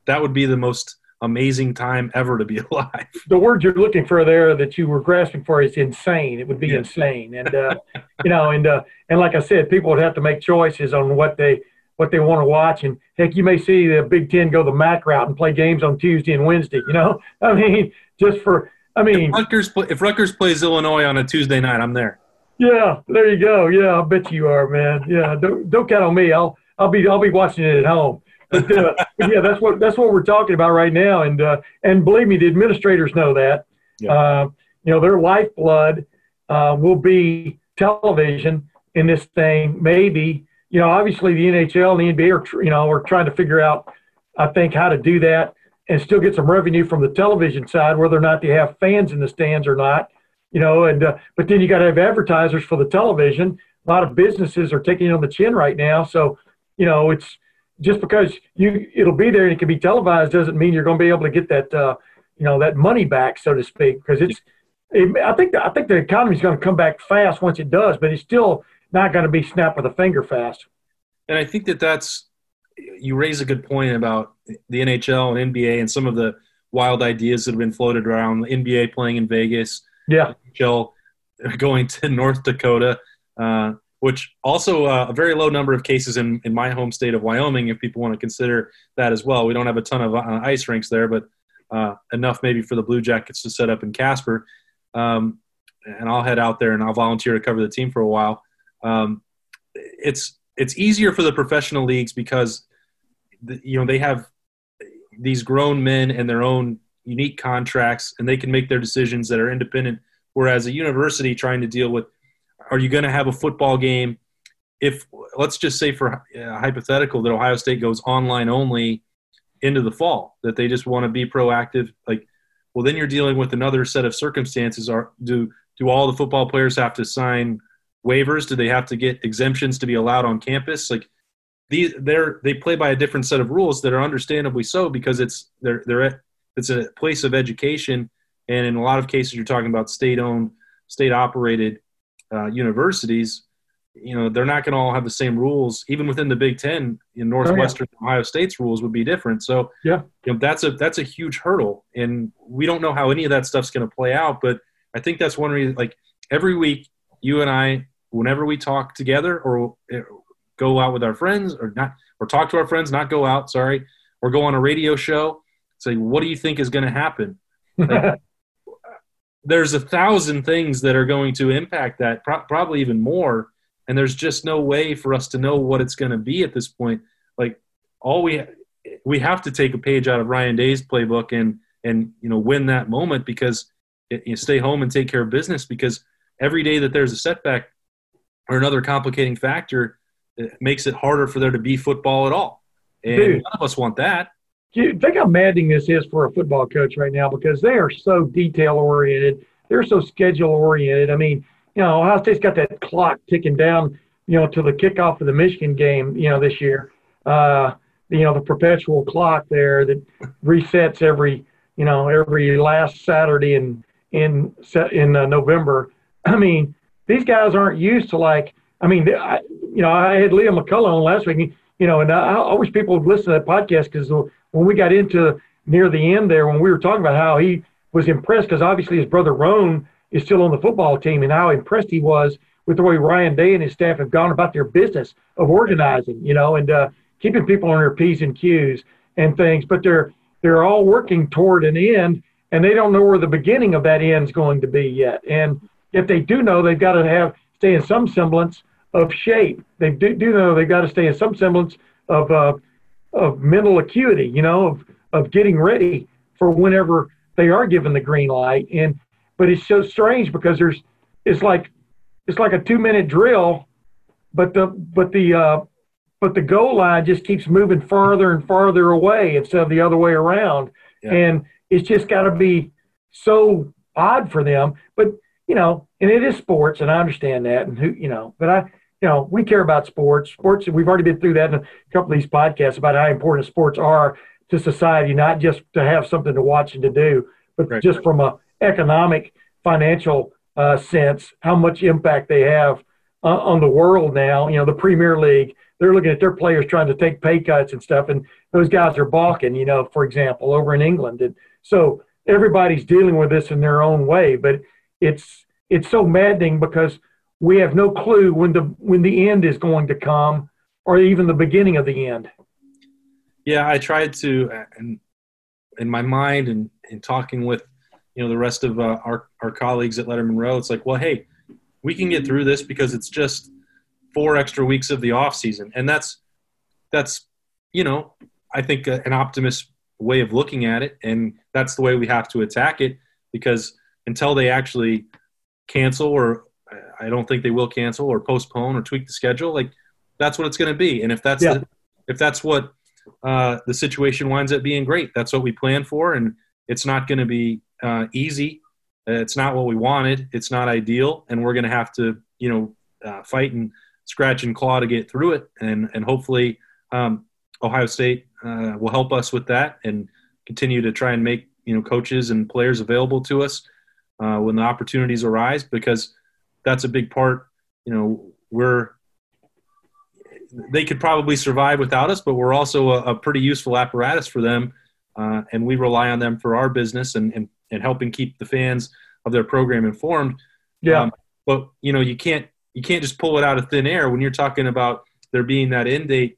that would be the most amazing time ever to be alive. The word you're looking for there that you were grasping for is insane. It would be yeah. insane, and uh, you know, and uh, and like I said, people would have to make choices on what they what they want to watch. And heck, you may see the Big Ten go the MAC route and play games on Tuesday and Wednesday. You know, I mean, just for I mean, if Rutgers, if Rutgers plays Illinois on a Tuesday night, I'm there. Yeah, there you go. Yeah, I bet you are, man. Yeah, don't don't count on me. I'll I'll be I'll be watching it at home but, uh, yeah, that's what that's what we're talking about right now. And uh, and believe me, the administrators know that. Yeah. Uh, you know, their lifeblood uh, will be television in this thing. Maybe you know, obviously the NHL and the NBA are you know are trying to figure out, I think, how to do that and still get some revenue from the television side, whether or not they have fans in the stands or not. you know, and uh, but then you got to have advertisers for the television. A lot of businesses are taking it on the chin right now, so you know it's just because you it'll be there and it can be televised doesn't mean you're going to be able to get that uh, you know that money back, so to speak, because it's. It, I think the, I think the economy is going to come back fast once it does, but it's still not going to be snap with a finger fast. And I think that that's you raise a good point about the NHL and NBA and some of the wild ideas that have been floated around. The NBA playing in Vegas, yeah, NHL going to North Dakota, uh, which also uh, a very low number of cases in, in my home state of Wyoming. If people want to consider that as well, we don't have a ton of uh, ice rinks there, but uh, enough maybe for the Blue Jackets to set up in Casper. Um, and I'll head out there and I'll volunteer to cover the team for a while. Um, it's it's easier for the professional leagues because the, you know they have these grown men and their own unique contracts and they can make their decisions that are independent whereas a university trying to deal with are you going to have a football game? If let's just say for uh, hypothetical that ohio state goes online only into the fall that they just want to be proactive like well then you're dealing with another set of circumstances. Are do do all the football players have to sign waivers? Do they have to get exemptions to be allowed on campus? Like these they're they play by a different set of rules that are understandably so because it's they're they're it's a place of education. And in a lot of cases you're talking about state owned state operated uh, universities you know they're not going to all have the same rules. Even within the big 10 in northwestern oh, yeah. ohio state's rules would be different. So yeah. you know that's a that's a huge hurdle and we don't know how any of that stuff's going to play out but i think that's one reason like every week you and i whenever we talk together or go out with our friends or not or talk to our friends not go out sorry or go on a radio show say what do you think is going to happen? Like, there's a thousand things that are going to impact that pro- probably even more and there's just no way for us to know what it's going to be at this point like all we we have to take a page out of ryan day's playbook and and you know win that moment because it, you stay home and take care of business because every day that there's a setback or another complicating factor it makes it harder for there to be football at all. And Dude, none of us want that. You think how maddening this is for a football coach right now because they are so detail oriented. They're so schedule oriented. I mean, you know, Ohio State's got that clock ticking down, you know, to the kickoff of the Michigan game, you know, this year. Uh, you know, the perpetual clock there that resets every, you know, every last Saturday in in in uh, November. I mean, these guys aren't used to like I mean, I, you know, I had Leo McCullough on last week, you know, and I, I wish people would listen to that podcast because when we got into near the end there, when we were talking about how he was impressed, because obviously his brother Roen is still on the football team, and how impressed he was with the way Ryan Day and his staff have gone about their business of organizing, you know, and uh, keeping people on their p's and q's and things. But they're they're all working toward an end, and they don't know where the beginning of that end is going to be yet. And if they do know, they've got to have stay in some semblance of shape. They do, do know they've got to stay in some semblance of uh, of mental acuity, you know, of of getting ready for whenever they are given the green light. And but it's so strange because there's it's like it's like a two minute drill, but the but the uh, but the goal line just keeps moving farther and farther away instead of the other way around. Yeah. And it's just got to be so odd for them. But you know, and it is sports, and I understand that, and who, you know, but I, you know, we care about sports. Sports, we've already been through that in a couple of these podcasts about how important sports are to society, not just to have something to watch and to do, but right. just from a economic, financial uh, sense, how much impact they have uh, on the world now. You know, the Premier League, they're looking at their players trying to take pay cuts and stuff, and those guys are balking. You know, for example, over in England, and so everybody's dealing with this in their own way, but it's it's so maddening because we have no clue when the when the end is going to come or even the beginning of the end. Yeah i tried to and in my mind and, and talking with you know the rest of uh, our, our colleagues at lettermen row it's like well hey we can get through this because it's just four extra weeks of the off season. And that's that's you know i think an optimist way of looking at it. And that's the way we have to attack it because until they actually cancel or I don't think they will cancel or postpone or tweak the schedule. Like that's what it's going to be. And if that's yeah. the, if that's what uh, the situation winds up being, great. That's what we plan for, and it's not going to be uh, easy. It's not what we wanted. It's not ideal, and we're going to have to, you know, uh, fight and scratch and claw to get through it. And and hopefully, um, Ohio State uh, will help us with that and continue to try and make you know coaches and players available to us uh, when the opportunities arise because that's a big part. You know, we're they could probably survive without us, but we're also a, a pretty useful apparatus for them, uh, and we rely on them for our business and, and and helping keep the fans of their program informed. Yeah. Um, but you know, you can't you can't just pull it out of thin air when you're talking about there being that end date.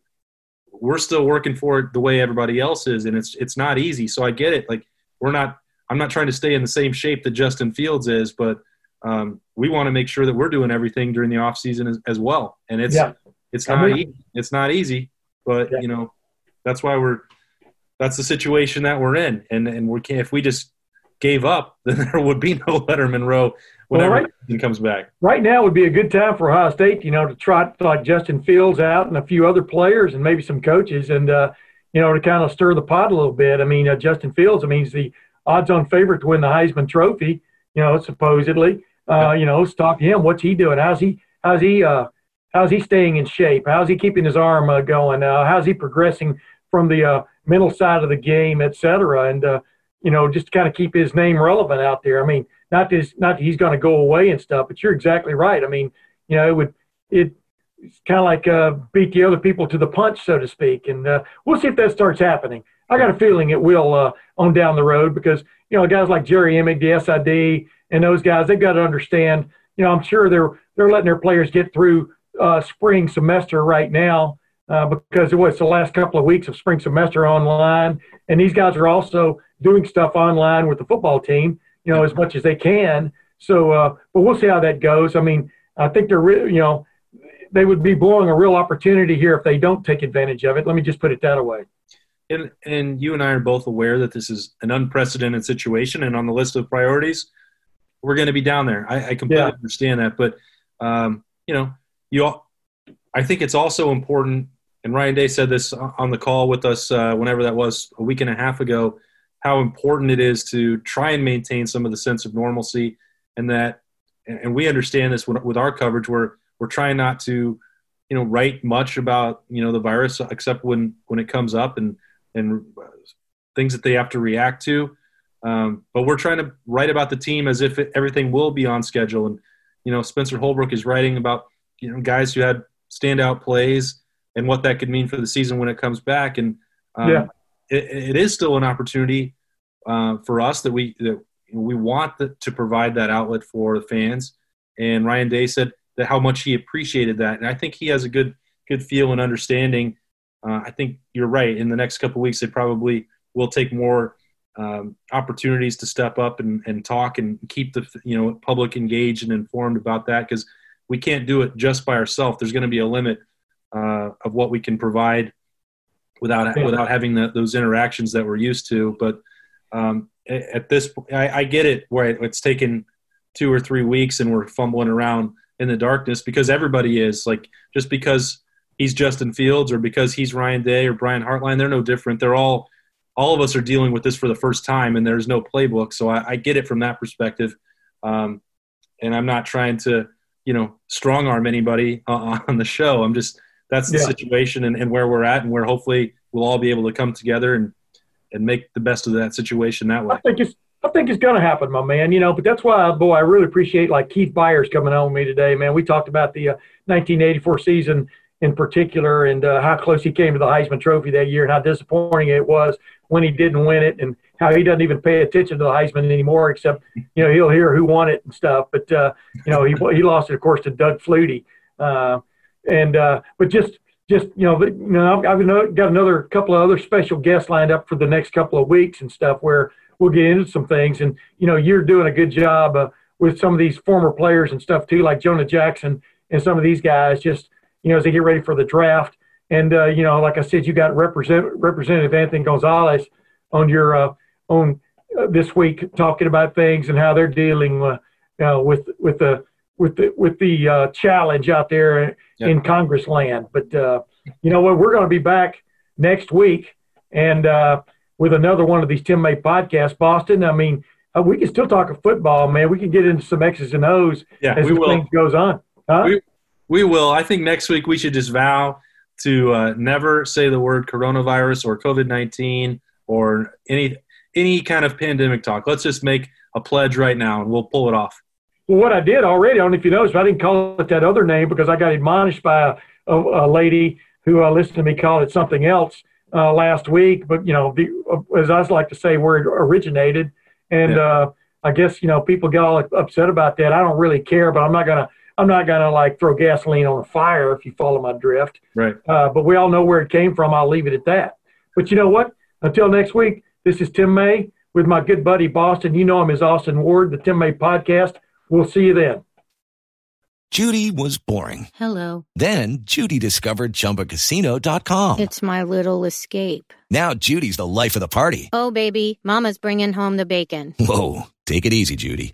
We're still working for it the way everybody else is, and it's it's not easy. So I get it. Like we're not. I'm not trying to stay in the same shape that Justin Fields is, but um, we want to make sure that we're doing everything during the off season as, as well. And it's Yeah. it's I not mean- easy. it's not easy, but Yeah. you know that's why we're that's the situation that we're in. And and we can't if we just gave up, then there would be no Lettermen row whenever right. the season comes back. right now would be a good time for Ohio State, you know, to trot like Justin Fields out and a few other players and maybe some coaches and, uh, you know, to kind of stir the pot a little bit. I mean, uh, Justin Fields, I mean, he's the odds on favorite to win the Heisman Trophy, you know, supposedly. Uh, you know, let's talk to him. What's he doing? How's he, how's he, uh, how's he staying in shape? How's he keeping his arm uh, going? Uh, how's he progressing from the uh, mental side of the game, et cetera? And, uh, you know, just to kind of keep his name relevant out there. I mean, not this, not that he's going to go away and stuff, but you're exactly right. I mean, you know, it would, it, it's kind of like uh, beat the other people to the punch, so to speak. And uh, we'll see if that starts happening. I got a feeling it will uh, on down the road because you know guys like Jerry Emig, the SID, and those guys they've got to understand. You know, I'm sure they're they're letting their players get through uh, spring semester right now uh, because it was the last couple of weeks of spring semester online, and these guys are also doing stuff online with the football team. You know, as much as they can. So, uh, but we'll see how that goes. I mean, I think they're re- you know they would be blowing a real opportunity here if they don't take advantage of it. Let me just put it that way. And and you and I are both aware that this is an unprecedented situation, and on the list of priorities, we're going to be down there. I, I completely Yeah. understand that, but um, you know, you. all- I think it's also important, and Ryan Day said this on the call with us uh, whenever that was a week and a half ago, how important it is to try and maintain some of the sense of normalcy, and that, and we understand this with, with our coverage. We're we're trying not to, you know, write much about you know the virus except when when it comes up and and things that they have to react to. Um, but we're trying to write about the team as if it, everything will be on schedule. And you know, Spencer Holbrook is writing about you know guys who had standout plays and what that could mean for the season when it comes back. And um, Yeah. it, it is still an opportunity uh, for us that we that we want the, to provide that outlet for the fans. And Ryan Day said that how much he appreciated that, and I think he has a good good feel and understanding. Uh, I think you're right. In the next couple of weeks, they probably will take more um, opportunities to step up and, and talk and keep the you know public engaged and informed about that because we can't do it just by ourselves. There's going to be a limit uh, of what we can provide without Yeah. without having the, those interactions that we're used to. But um, at this, point, I, I get it where it's taken two or three weeks and we're fumbling around in the darkness because everybody is like just because he's Justin Fields or because he's Ryan Day or Brian Hartline, they're no different. They're all all of us are dealing with this for the first time and there's no playbook. So I, I get it from that perspective. Um, and I'm not trying to, you know, strong arm anybody uh, on the show. I'm just, that's the Yeah. situation and, and where we're at and where hopefully we'll all be able to come together and, and make the best of that situation that way. I think it's I think it's going to happen, my man. You know, but that's why, boy, I really appreciate like Keith Byars coming on with me today, man. We talked about the uh, 1984 season in particular and uh, how close he came to the Heisman Trophy that year and how disappointing it was when he didn't win it and how he doesn't even pay attention to the Heisman anymore, except you know he'll hear who won it and stuff. But uh, you know he he lost it, of course, to Doug Flutie. Uh, and uh, but just just you know, you know, I've, I've got another couple of other special guests lined up for the next couple of weeks and stuff where we'll get into some things. And you know, you're doing a good job uh, with some of these former players and stuff too, like Jonah Jackson and some of these guys. Just you know, as they get ready for the draft. And uh, you know, like I said, you got represent, Representative Anthony Gonzalez on your uh, on uh, this week talking about things and how they're dealing uh, uh, with with the with the with the uh, challenge out there Yeah. in Congress land. But uh, you know what? We're going to be back next week and uh, with another one of these Tim May podcasts. Boston. I mean, uh, we can still talk of football, man. We can get into some X's and O's Yeah, as we the thing goes on. Huh? We- We will. I think next week we should just vow to uh, never say the word coronavirus or COVID nineteen or any any kind of pandemic talk. Let's just make a pledge right now, and we'll pull it off. Well, what I did already, I don't know if you noticed, but I didn't call it that other name because I got admonished by a, a, a lady who uh, listened to me call it something else uh, last week. But, you know, the, uh, as I like to say, where it originated. And Yeah. uh, I guess, you know, people get all upset about that. I don't really care, but I'm not going to. I'm not going to like throw gasoline on a fire if you follow my drift. Right. Uh, but we all know where it came from. I'll leave it at that. But you know what? Until next week, this is Tim May with my good buddy Boston. You know him as Austin Ward, the Tim May podcast. We'll see you then. Judy was boring. Hello. Then Judy discovered ChumbaCasino.com. It's my little escape. Now Judy's the life of the party. Oh, baby, Mama's bringing home the bacon. Whoa, take it easy, Judy.